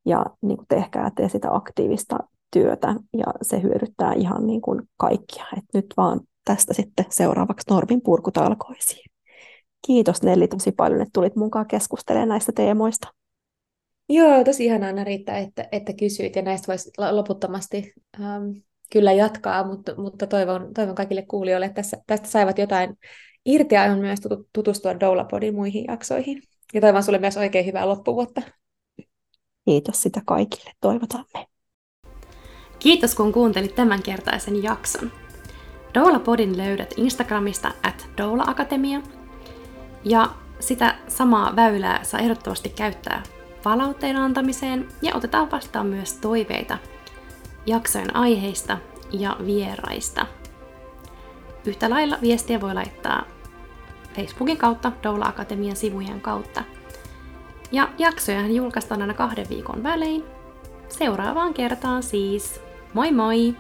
ja niin kuin tehkää tee sitä aktiivista työtä ja se hyödyttää ihan niin kuin kaikkia. Et nyt vaan tästä sitten seuraavaksi normin purkutalkoisiin. Kiitos Nelli tosi paljon, että tulit mukaan keskustelemaan näistä teemoista. Joo, tosi ihanaa Anna että, että kysyit ja näistä voisi loputtomasti ähm, kyllä jatkaa, mutta, mutta toivon, toivon kaikille kuulijoille, että tässä, tästä saivat jotain irti ja on myös tutustua Doulapodin muihin jaksoihin. Ja toivon sulle myös oikein hyvää loppuvuotta. Kiitos sitä kaikille, toivotamme. Kiitos kun kuuntelit tämänkertaisen jakson. Doula-podin löydät Instagramista at Doula Akatemia. Ja sitä samaa väylää saa ehdottomasti käyttää palautteen antamiseen ja otetaan vastaan myös toiveita jaksojen aiheista ja vieraista. Yhtä lailla viestiä voi laittaa Facebookin kautta, Doula Akatemian sivujen kautta – ja jaksoja julkaistaan aina kahden viikon välein. Seuraavaan kertaan siis. Moi moi!